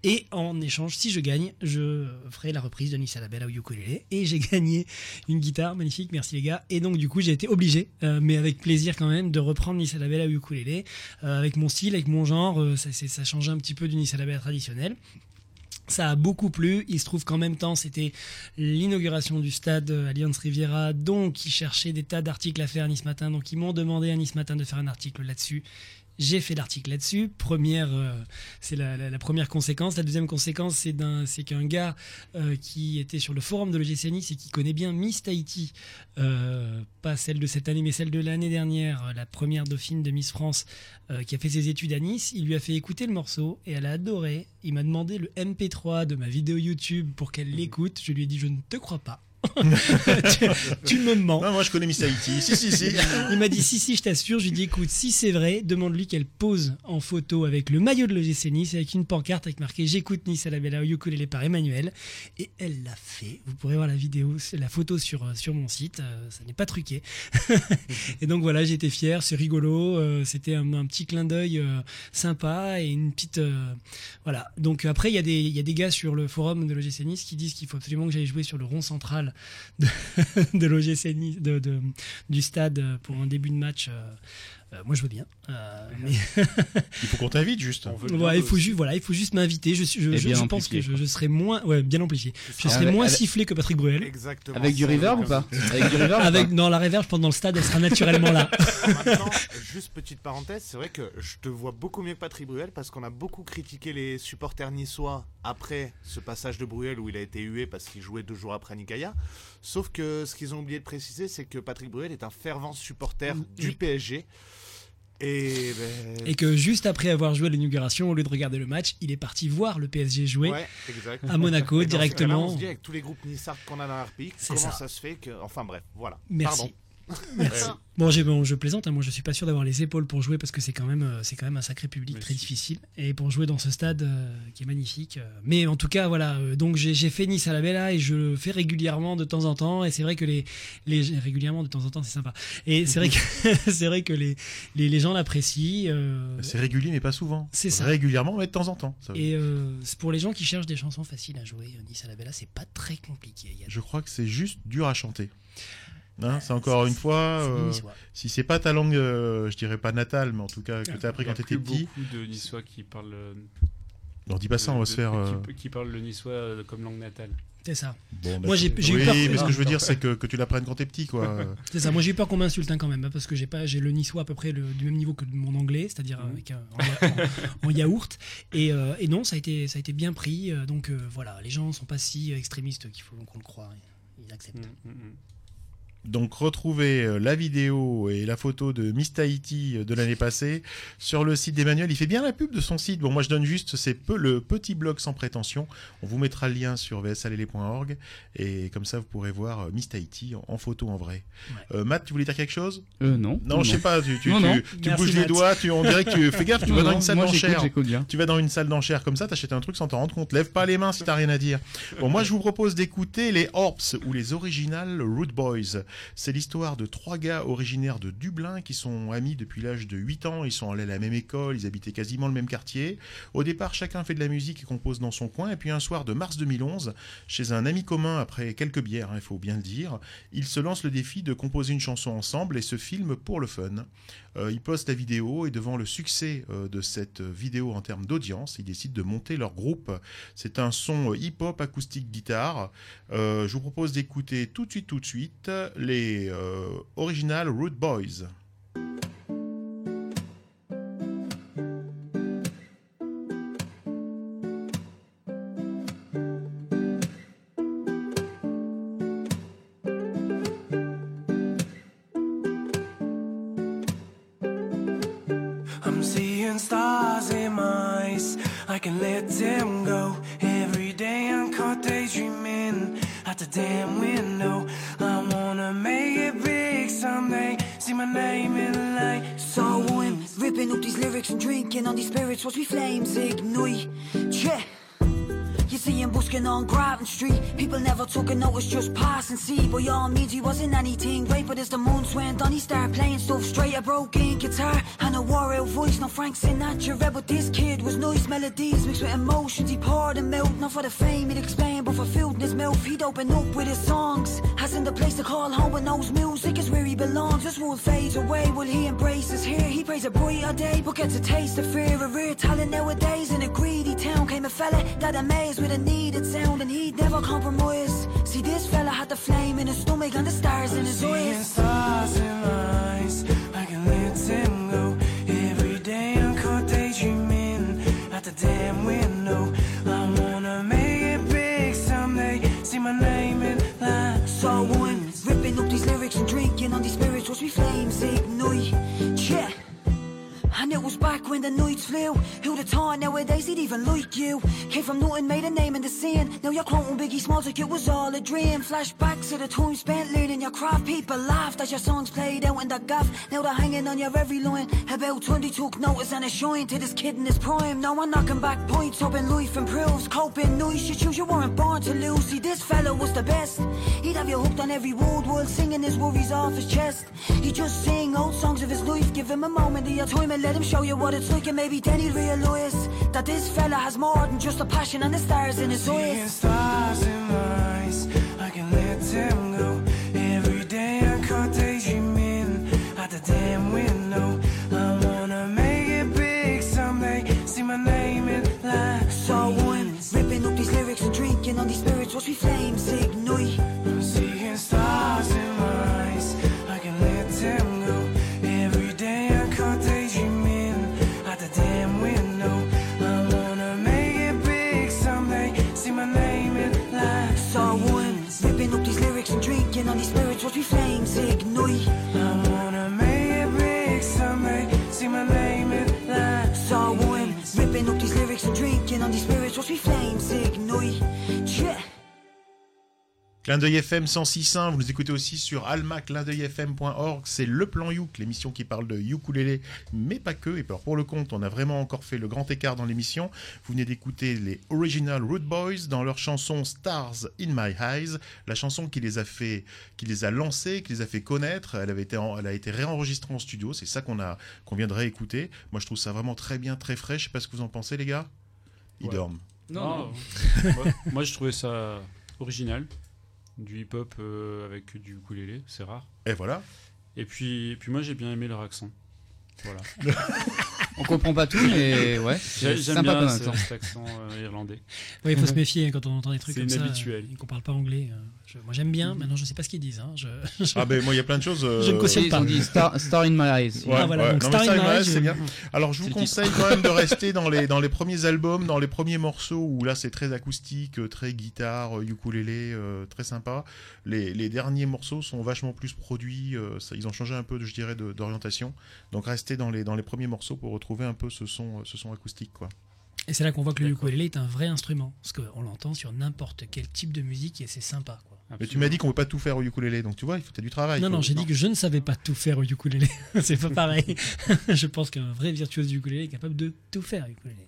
et en échange si je gagne, je ferai la reprise de Nice à la Belle au ukulélé et j'ai gagné une guitare magnifique, merci les gars. Et donc du coup, j'ai été obligé mais avec plaisir quand même de reprendre Nice à la Belle au ukulélé avec mon style, avec mon genre, ça ça changeait un petit peu du Nice à la Belle traditionnel. Ça a beaucoup plu. Il se trouve qu'en même temps, c'était l'inauguration du stade euh, Alliance Riviera. Donc, ils cherchaient des tas d'articles à faire à Nice Matin. Donc, ils m'ont demandé à Nice Matin de faire un article là-dessus. J'ai fait l'article là-dessus. Première, euh, c'est la, la- la première conséquence. La deuxième conséquence, c'est d'un, c'est qu'un gars euh, qui était sur le forum de l'OGC Nice et qui connaît bien Miss Tahiti, euh, pas celle de cette année, mais celle de l'année dernière, la première dauphine de Miss France, qui a fait ses études à Nice. Il lui a fait écouter le morceau et elle a adoré. Il m'a demandé le MP3 de ma vidéo YouTube pour qu'elle l'écoute. Je lui ai dit je ne te crois pas. Tu, tu me mens. Non, moi je connais Miss Haïti. si, si, si. Il m'a dit si si je t'assure. Je lui ai dit écoute si c'est vrai demande-lui qu'elle pose en photo avec le maillot de l'OGC Nice avec une pancarte avec marqué j'écoute Nice à la Bella au ukulélé par Emmanuel et elle l'a fait. Vous pourrez voir la vidéo, la photo sur euh, sur mon site. euh, ça n'est pas truqué. et donc voilà j'étais fier, c'est rigolo. euh, C'était un, un petit clin d'œil euh, sympa et une petite voilà. Donc après il y a des il y a des gars sur le forum de l'OGC Nice qui disent qu'il faut absolument que j'aille jouer sur le rond central de, de l'OGC de, du stade euh, pour un début de match, euh, moi je veux bien. Euh, mais Il faut qu'on t'invite juste. Ouais, il faut juste, voilà, il faut juste m'inviter. Je, suis- je, je- pense que je, serai moins, ouais, bien amplifié. Je serai Avec- moins avec- sifflé que Patrick Bruel. Exactement. Avec du reverb ou pas. Avec du reverb Avec dans la pense dans le stade, elle sera naturellement là. Maintenant, juste petite parenthèse, c'est vrai que je te vois beaucoup mieux que Patrick Bruel parce qu'on a beaucoup critiqué les supporters niçois après ce passage de Bruel où il a été hué parce qu'il jouait deux jours après Nikaya. Sauf que ce qu'ils ont oublié de préciser, c'est que Patrick Bruel est un fervent supporter du Oui. PSG. Et, ben, Et que juste après avoir joué à l'inauguration, au lieu de regarder le match, il est parti voir le PSG jouer ouais, à Monaco directement. on se dit avec tous les groupes Nissart qu'on a dans C'est comment ça. ça. se fait que. Enfin bref, voilà. Merci. Pardon. Merci. Bon, je plaisante, hein, moi je suis pas sûr d'avoir les épaules pour jouer parce que c'est quand même, euh, c'est quand même un sacré public très difficile et pour jouer dans ce stade euh, qui est magnifique. euh, mais en tout cas, voilà, euh, donc j'ai j'ai fait Nice à la Bella et je le fais régulièrement de temps en temps et c'est vrai que les, les régulièrement de temps en temps c'est sympa et c'est vrai que c'est vrai que les, les, les gens l'apprécient. euh, C'est régulier, mais pas souvent. C'est ça. Régulièrement, mais de temps en temps. Ça- et euh, c'est pour les gens qui cherchent des chansons faciles à jouer, Nice à la Bella, c'est pas très compliqué. Il y a- Je crois que c'est juste dur à chanter. Hein, c'est encore une fois, euh, si c'est pas ta langue, euh, je dirais pas natale, mais en tout cas que t'as appris Il y a quand t'étais petit. beaucoup de Niçois qui parlent. euh, On dit pas ça, on va de- se faire. qui- euh, Qui, parlent le niçois euh, comme langue natale. C'est ça. bon, Moi, j'ai- j'ai eu oui, peur- mais ce que je veux dire, c'est que, que tu l'apprennes quand t'es petit, quoi. C'est ça. Moi j'ai eu peur qu'on m'insulte hein, quand même, hein, parce que j'ai pas, j'ai le niçois à peu près le- du même niveau que mon anglais, c'est-à-dire avec un- en, ya- en- en yaourt. Et, euh, et non, ça a été, ça a été bien pris. euh, donc euh, voilà, les gens sont pas si extrémistes qu'il faut qu'on le croit. Ils acceptent. Mm, mm, mm. Donc retrouvez euh, la vidéo et la photo de Miss Tahiti euh, de l'année passée sur le site d'Emmanuel. Il fait bien la pub de son site. Bon, moi je donne juste c'est peu le petit blog sans prétention. On vous mettra le lien sur vsalele.org et comme ça vous pourrez voir euh, Miss Tahiti en, en photo en vrai. Euh, Matt, tu voulais dire quelque chose? Euh, non. Non, je sais pas. Tu, tu, Non, tu- non. tu Merci, bouges les doigts. Tu, on dirait que tu fais gaffe. Tu Non, vas dans non, une salle d'enchères. Tu vas dans une salle d'enchères comme ça, t'achètes un truc sans t'en rendre compte. Lève pas les mains si t'as rien à dire. Bon, moi, je vous propose d'écouter les Orps ou les Original Root Boys. C'est l'histoire de trois gars originaires de Dublin qui sont amis depuis l'âge de 8 ans. Ils sont allés à la même école, ils habitaient quasiment le même quartier. Au départ, chacun fait de la musique et compose dans son coin. Et puis un soir de mars 2011, chez un ami commun, après quelques bières, hein, il faut bien le dire, ils se lancent le défi de composer une chanson ensemble et se filment pour le fun. Euh, ils postent la vidéo et devant le succès euh, de cette vidéo en termes d'audience, ils décident de monter leur groupe. C'est un son hip-hop acoustique guitare. Euh, je vous propose d'écouter tout de suite, tout de suite les euh, Original Root Boys. At the damn window. I wanna make it big someday. See my name in the light. So I'm ripping up these lyrics and drinking on these spirits Watch me flames ignite. Yeah. See him busking on Grattan Street. People never took a notice, just pass and see. By all means, he wasn't anything great, but as the months went on, he started playing stuff straight. A broken guitar and a wore voice. No Frank Sinatra, but this kid was nice melodies mixed with emotions. He poured them out, not for the fame he'd explain, but for food in his mouth. He'd open up with his songs. Hasn't the place to call home, but knows music is where he belongs. This world fades away, will he embraces here? He prays a brighter day, but gets a taste of fear. A rare talent nowadays in a greedy town came a fella that amazed with a needed sound, and he'd never compromise. See, this fella had the flame in his stomach and the stars in his Seeing eyes. stars in my eyes, I can let them go. Every day I'm caught daydreaming at the damn window. I wanna make it big someday. See my name in line. So I'm ripping up these lyrics and drinking on these spirits, watch me flames ignite. And it was back when the nights flew. Who'd have thought nowadays he'd even like you? Came from nothing, made a name in the scene. Now you're quoting Biggie Smalls like it was all a dream. Flashbacks to the time spent learning your craft. People laughed as your songs played out in the gaff. Now they're hanging on your every line. About 20 took notice and a shine to this kid in his prime. Now I'm knocking back points, hoping life improves. Coping noise, you choose, you weren't born to lose. See, this fella was the best. He'd have you hooked on every word, world singing his worries off his chest. He'd just sing old songs of his life, give him a moment of your time and let him show you what it's like. And maybe then he'll realise that this fella has more than just a passion and the stars in his Seeing eyes. stars in my eyes, I can let him go. Every day I caught daydreaming out the damn window. I wanna make it big someday. See my name in lights. Saw him ripping up these lyrics and drinking on these spirits. Watch me flames ignite. Clin d'œil FM 106.1, vous nous écoutez aussi sur almaclindeuilfm.org, c'est le plan Youk, l'émission qui parle de ukulélé, mais pas que. Et alors pour le compte, on a vraiment encore fait le grand écart dans l'émission. Vous venez d'écouter les Original Root Boys dans leur chanson Stars in My Eyes, la chanson qui les a fait, qui les a lancés, qui les a fait connaître. Elle avait été, en- elle a été réenregistrée en studio. C'est ça qu'on a, qu'on vient de réécouter. Moi, je trouve ça vraiment très bien, très frais. Je sais pas ce que vous en pensez, les gars. Ils Ouais. dorment. Non. Moi, je trouvais ça original. Du hip-hop euh, avec du ukulélé, c'est rare. Et voilà. Et puis, et puis moi, j'ai bien aimé leur accent. Voilà. On comprend pas tout, mais ouais, J'aime sympa bien ce- cet accent euh, irlandais. Oui, il faut se méfier hein, quand on entend des trucs comme ça. inhabituel. euh, et qu'on parle pas anglais. euh, je- moi j'aime bien, maintenant je sais pas ce qu'ils disent. hein, je- je- Ah ben moi il y a plein de choses. euh, Je ne cautionne Ils pas. ont dit Star, Star in My Eyes. Ouais, Ah, voilà, ouais. donc Non, Star ça, in My Eyes, c'est bien. Alors je vous conseille quand même de rester dans les, dans les premiers albums, dans les premiers morceaux où là c'est très acoustique, euh, très guitare, euh, ukulélé, euh, très sympa. Les, les derniers morceaux sont vachement plus produits, euh, ça- ils ont changé un peu, je dirais, d'orientation. Donc restez dans les, dans les premiers morceaux pour retrouver un peu ce son, euh, ce son acoustique. quoi. Et c'est là qu'on voit que le ukulélé est un vrai instrument. Parce qu'on l'entend sur n'importe quel type de musique et c'est sympa. Quoi. Mais tu m'as dit qu'on ne peut pas tout faire au ukulélé, donc tu vois, il faut as du travail. non, non, j'ai dit que je ne savais pas tout faire au ukulélé. c'est pas pareil. je pense qu'un vrai virtuose du ukulélé est capable de tout faire au ukulélé.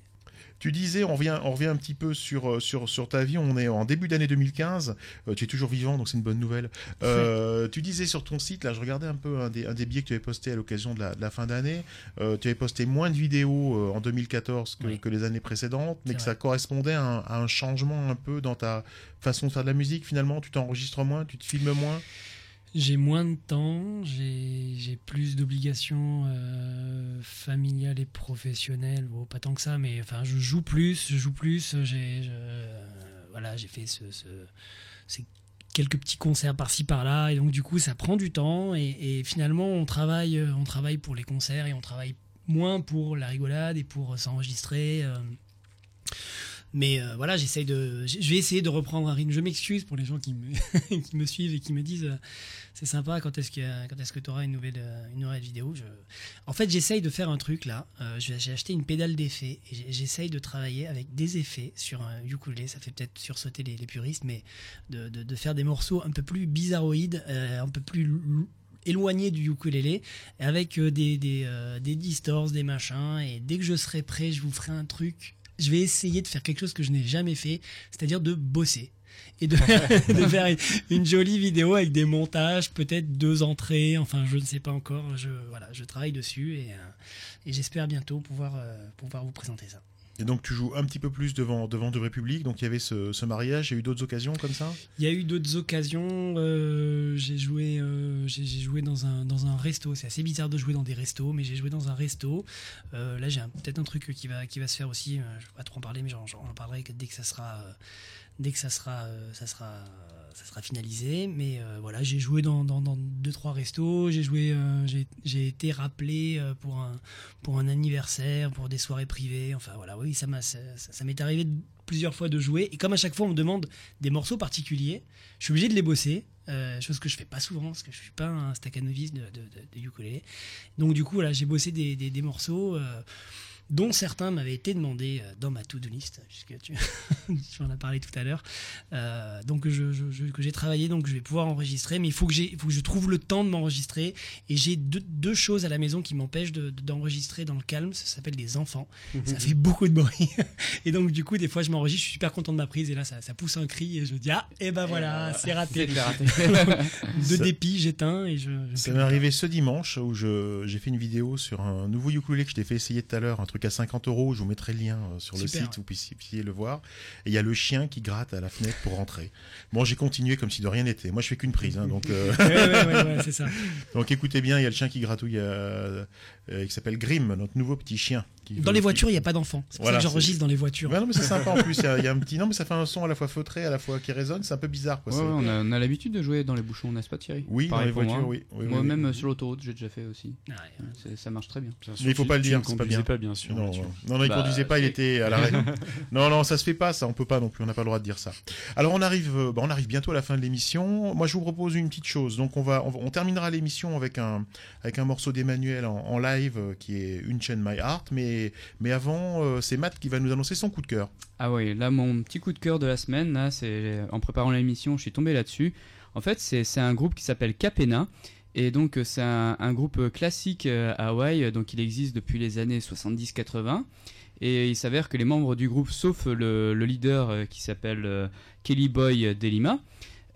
Tu disais, on revient, on revient un petit peu sur, euh, sur, sur ta vie. On est en début d'année 2015. Euh, tu es toujours vivant, donc c'est une bonne nouvelle. Euh, tu disais sur ton site, là, je regardais un peu un des, un des billets que tu avais posté à l'occasion de la, de la fin d'année. Euh, tu avais posté moins de vidéos en 2014 que, Oui. que les années précédentes, mais que vrai. ça correspondait à un, à un changement un peu dans ta façon de faire de la musique. Finalement, tu t'enregistres moins, tu te filmes moins. J'ai moins de temps, j'ai plus d'obligations euh, familiales et professionnelles. Pas tant que ça, mais enfin, je joue plus, je joue plus. J'ai voilà, j'ai fait ce, ce- ces quelques petits concerts par-ci par-là, et donc du coup, ça prend du temps. Et, finalement, on travaille, euh, on travaille pour les concerts et on travaille moins pour la rigolade et pour s'enregistrer. euh. Mais euh, voilà, j'essaye de, je vais essayer de reprendre un rythme. Je m'excuse pour les gens qui me, qui me suivent et qui me disent euh, c'est sympa quand est-ce que quand que tu auras une nouvelle euh, une nouvelle vidéo. Je... En fait, j'essaye de faire un truc là. J'ai acheté une pédale d'effet et j'essaye de travailler avec des effets sur un ukulélé. Ça fait peut-être sursauter les, puristes, mais de, de- faire des morceaux un peu plus bizarroïdes, un peu plus éloignés du ukulélé avec des des, des distors, des machins. Et dès que je serai prêt, je vous ferai un truc. Je vais essayer de faire quelque chose que je n'ai jamais fait, c'est-à-dire de bosser et de, de faire une, une jolie vidéo avec des montages, peut-être deux entrées, enfin je ne sais pas encore. Je, voilà, je travaille dessus et, euh, et j'espère bientôt pouvoir, euh, pouvoir vous présenter ça. Et donc tu joues un petit peu plus devant, devant du République. Donc il y avait ce, ce mariage. Il y a eu d'autres occasions comme ça? Il y a eu d'autres occasions. euh, j'ai joué, euh, j'ai joué dans un, dans un resto. C'est assez bizarre de jouer dans des restos, mais j'ai joué dans un resto. Euh, là, j'ai peut-être un truc qui va, qui va se faire aussi. je ne vais pas trop en parler, mais j'en parlerai dès que ça sera, dès que ça sera, ça sera, ça sera finalisé. Mais euh, voilà, j'ai joué dans, dans, dans deux trois restos. J'ai joué, euh, j'ai été rappelé euh, pour un, pour un anniversaire, pour des soirées privées. Enfin voilà, oui, ça m'a, ça, m'est arrivé plusieurs fois de jouer. Et comme à chaque fois on me demande des morceaux particuliers, je suis obligé de les bosser. chose que je fais pas souvent parce que je suis pas un staccanoviste de, de, de- de ukulélé. Donc du coup voilà, j'ai bossé des, des, morceaux dont certains m'avaient été demandés euh, dans ma to-do list, puisque tu, tu en as parlé tout à l'heure. Euh, donc je, je- je- que j'ai travaillé, donc je vais pouvoir enregistrer, mais il faut que, faut que je trouve le temps de m'enregistrer. Et j'ai deux, deux choses à la maison qui m'empêchent de- de- d'enregistrer dans le calme. Ça s'appelle des enfants. Ça fait beaucoup de bruit. et donc du coup, des fois, je m'enregistre, je suis super content de ma prise, et là, ça, ça pousse un cri, et je dis ah, et ben voilà, c'est raté. Raté. de Ça- dépit, j'éteins et je. je Ça m'est arrivé ce dimanche où je- j'ai fait une vidéo sur un nouveau ukulélé que je t'ai fait essayer tout à l'heure, un truc à 50 euros. Je vous mettrai le lien euh, sur le site, vous puissiez, puissiez le voir. Et il y a le chien qui gratte à la fenêtre pour rentrer. Bon, j'ai continué comme si de rien n'était. Moi, je fais qu'une prise, hein, donc. euh, Ouais, ouais, ouais, ouais, c'est ça. donc écoutez bien, il y a le chien qui gratouille, euh, euh, qui s'appelle Grim, notre nouveau petit chien. qui Dans les voitures, il n'y a pas d'enfants. C'est pour Voilà, ça que j'enregistre dans les voitures. Ouais, non, mais c'est sympa en plus. Il y, a- il y a un petit. Non, mais ça fait un son à la fois feutré, à la fois qui résonne. C'est un peu bizarre, quoi. On a, on a l'habitude de jouer dans les bouchons, n'est-ce pas Thierry? Oui, dans les voitures, moi. oui. oui, Moi oui, même oui. euh, sur l'autoroute, j'ai déjà fait aussi. Ah, Ça marche très bien. Mais il faut pas le dire, ne c'est pas bien. Non, non, il Bah, conduisait pas, il était à l'arrêt. non, non, ça se fait pas, ça, on peut pas non plus, on n'a pas le droit de dire ça. Alors on arrive, euh, bah, on arrive bientôt à la fin de l'émission. Moi, je vous propose une petite chose. Donc on va, on, terminera l'émission avec un, avec un morceau d'Emmanuel en, en live euh, qui est Une chaîne My Heart. Mais, mais avant, euh, c'est Matt qui va nous annoncer son coup de cœur. Ah oui, là mon petit coup de cœur de la semaine, là, c'est en préparant l'émission, je suis tombé là-dessus. En fait, c'est c'est un groupe qui s'appelle Capena. Et donc euh, c'est un, groupe classique euh, à Hawaï, donc il existe depuis les années 70-80. Et il s'avère que les membres du groupe, sauf le, le leader euh, qui s'appelle Kelly Boy Delima,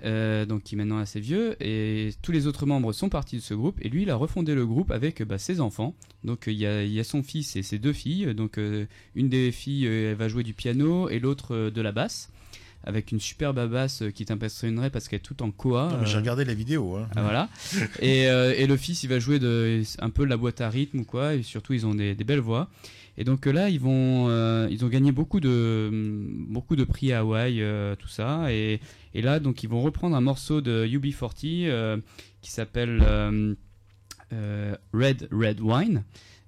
donc qui est maintenant assez vieux, et tous les autres membres sont partis de ce groupe, et lui il a refondé le groupe avec bah, ses enfants. Donc il y, a, son fils et ses deux filles, donc une des filles va jouer du piano et l'autre de la basse, avec une superbe basse euh, qui t'impressionnerait parce qu'elle est toute en koa. J'ai euh, regardé la vidéo. hein. ah, voilà. et, euh, et le fils, il va jouer de, un peu la boîte à rythme ou quoi. Et surtout, ils ont des, des belles voix. Et donc là, ils vont, euh, ils ont gagné beaucoup de, beaucoup de prix à Hawaï, euh, tout ça. Et, et là, donc, ils vont reprendre un morceau de UB40 euh, qui s'appelle Red Red Wine.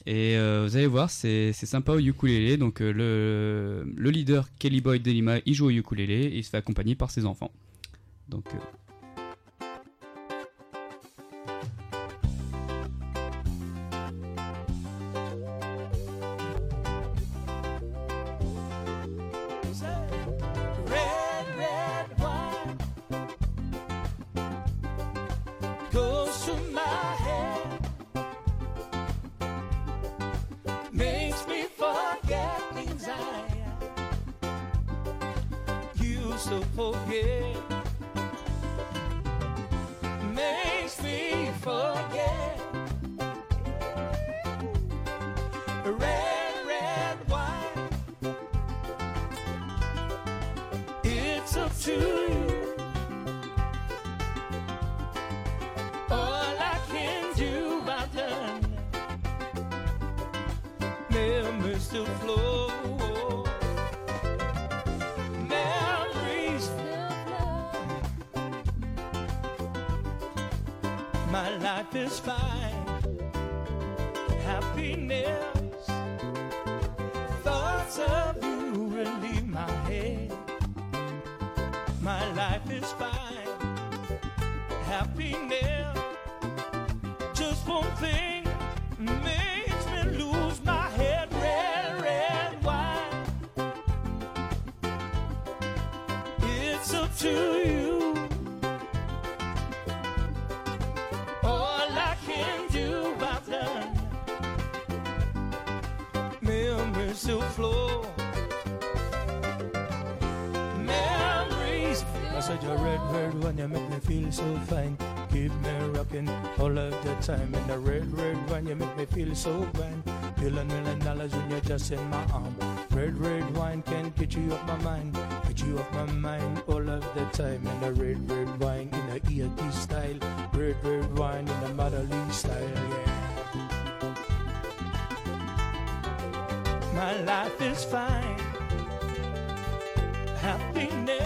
Et euh, vous allez voir, c'est sympa au ukulélé. Donc euh, le, le leader Kelly Boy Delima, il joue au ukulélé et il se fait accompagner par ses enfants. Donc euh, Thing makes me lose my head. Red, red wine. It's up to you. All I can do. Memories flow. Memories. You're red, red you make me feel so fine. Keep me rocking all of the time. And the red, red wine. you make me feel so grand. Million, million dollars when you're just in my arm. Red, red wine can get you off my mind. Get you off my mind all of the time. And the red, red wine in a ELT style. Red, red wine in the motherly style, yeah. My life is fine. Happiness.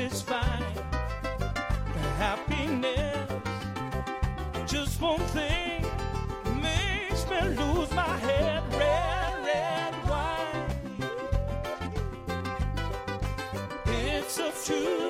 Is fine. Happiness. Just one thing makes me lose my head. Red, red wine. It's up to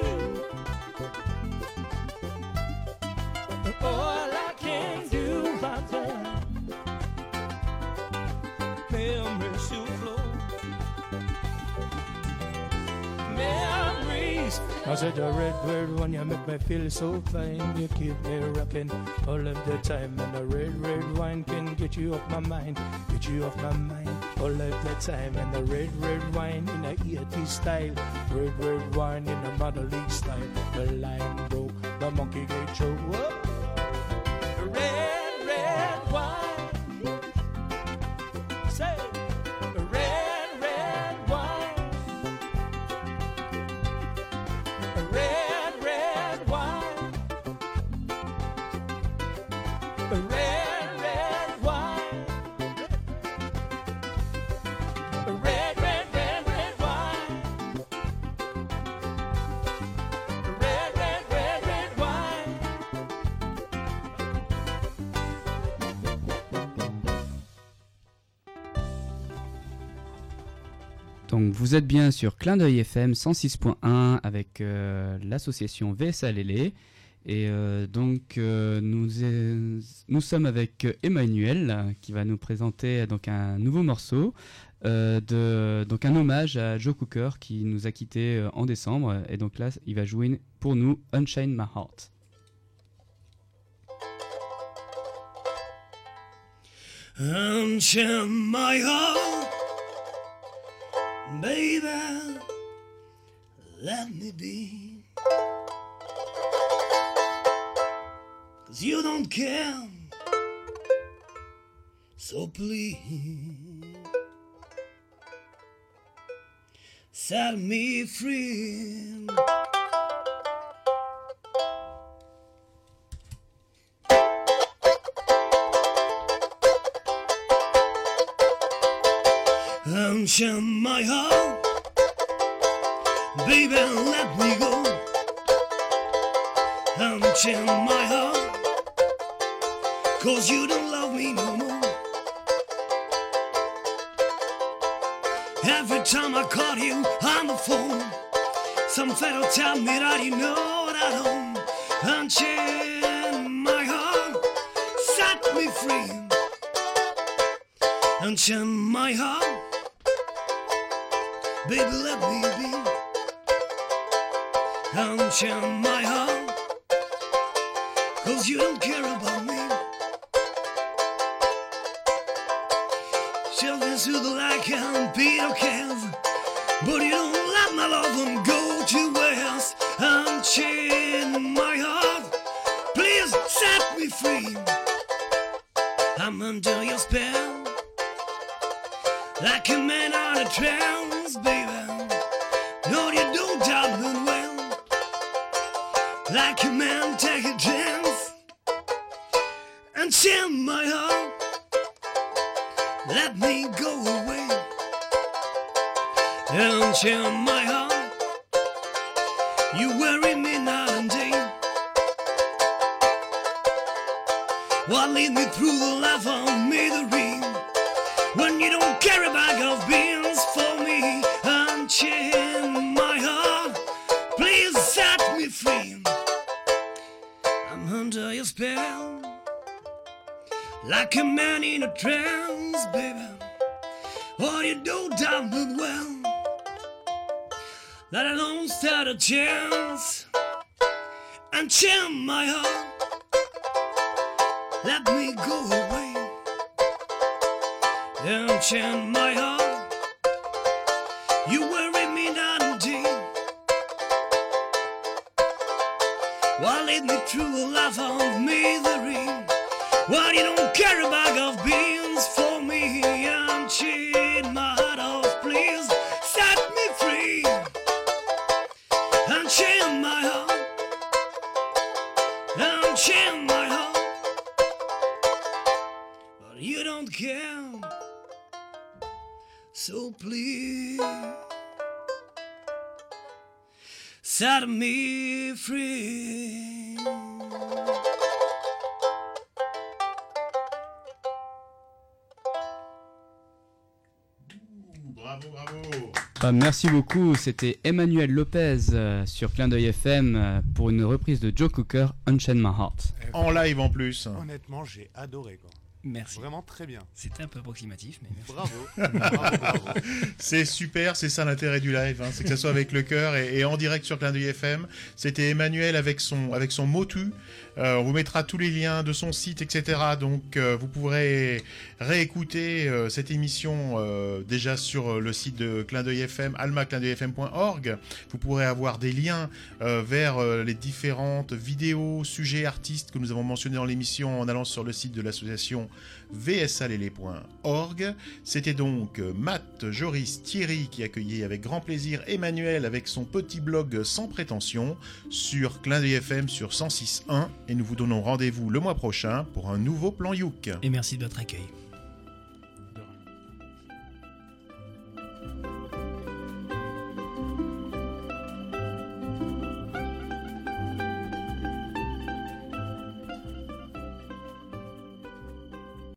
Memories. I said the red red one, you make me feel so fine. You keep me rocking all of the time, and the red red wine can get you off my mind, get you off my mind all of the time. And the red red wine in a EAT style, red red wine in a motherly style. The line broke, the monk Rocky Gate Vous êtes bien sur Clin d'œil FM 106.1 avec euh, l'association VSA Lélé. Et euh, donc euh, nous, nous sommes avec Emmanuel qui va nous présenter donc un nouveau morceau, de, donc un hommage à Joe Cooker qui nous a quittés en décembre. Et donc là il va jouer pour nous Unchain My Heart. My heart, baby, let me be. Cause you don't care, so please set me free. Unchain my heart, baby, let me go. Unchain my heart, cause you don't love me no more. Every time I call you on the phone, some fellow tell me that you know that don't. Unchain my heart, set me free. Unchain my heart. Baby, let me be. Unchain my heart. Cause you don't care about me. Children to the like and Peter cares. But you don't let my love go don't a bag of beans for me, unchain my heart. Please set me free. I'm under your spell, like a man in a trance, baby. What you do down the well, that I don't stand a chance. Unchain my heart. Let me go away. Unchain my heart. You worry me and day. Why lead me through a life of misery? Why you don't set me free. Bravo, bravo. Bah, merci beaucoup, c'était Emmanuel Lopez euh, sur Clin d'œil FM euh, pour une reprise de Joe Cooker, Unchain My Heart. En live en plus. Honnêtement, j'ai adoré quoi. Merci. Vraiment très bien. C'était un peu approximatif, mais merci. Bravo. bravo, bravo. C'est super, c'est ça l'intérêt du live, hein, c'est que ça soit avec le cœur et, et en direct sur Clin d'œil FM. C'était Emmanuel avec son, avec son motu. Euh, on vous mettra tous les liens de son site, etc. Donc euh, vous pourrez réécouter euh, cette émission euh, déjà sur le site de Clin d'œil FM, almaclindeuilfm.org. Vous pourrez avoir des liens euh, vers euh, les différentes vidéos, sujets, artistes que nous avons mentionnés dans l'émission en allant sur le site de l'association vsalélé.org. C'était donc euh, Matt, Joris, Thierry qui accueillait avec grand plaisir Emmanuel avec son petit blog sans prétention sur Clin FM sur 106.1 et nous vous donnons rendez-vous le mois prochain pour un nouveau plan Youk. Et merci de votre accueil.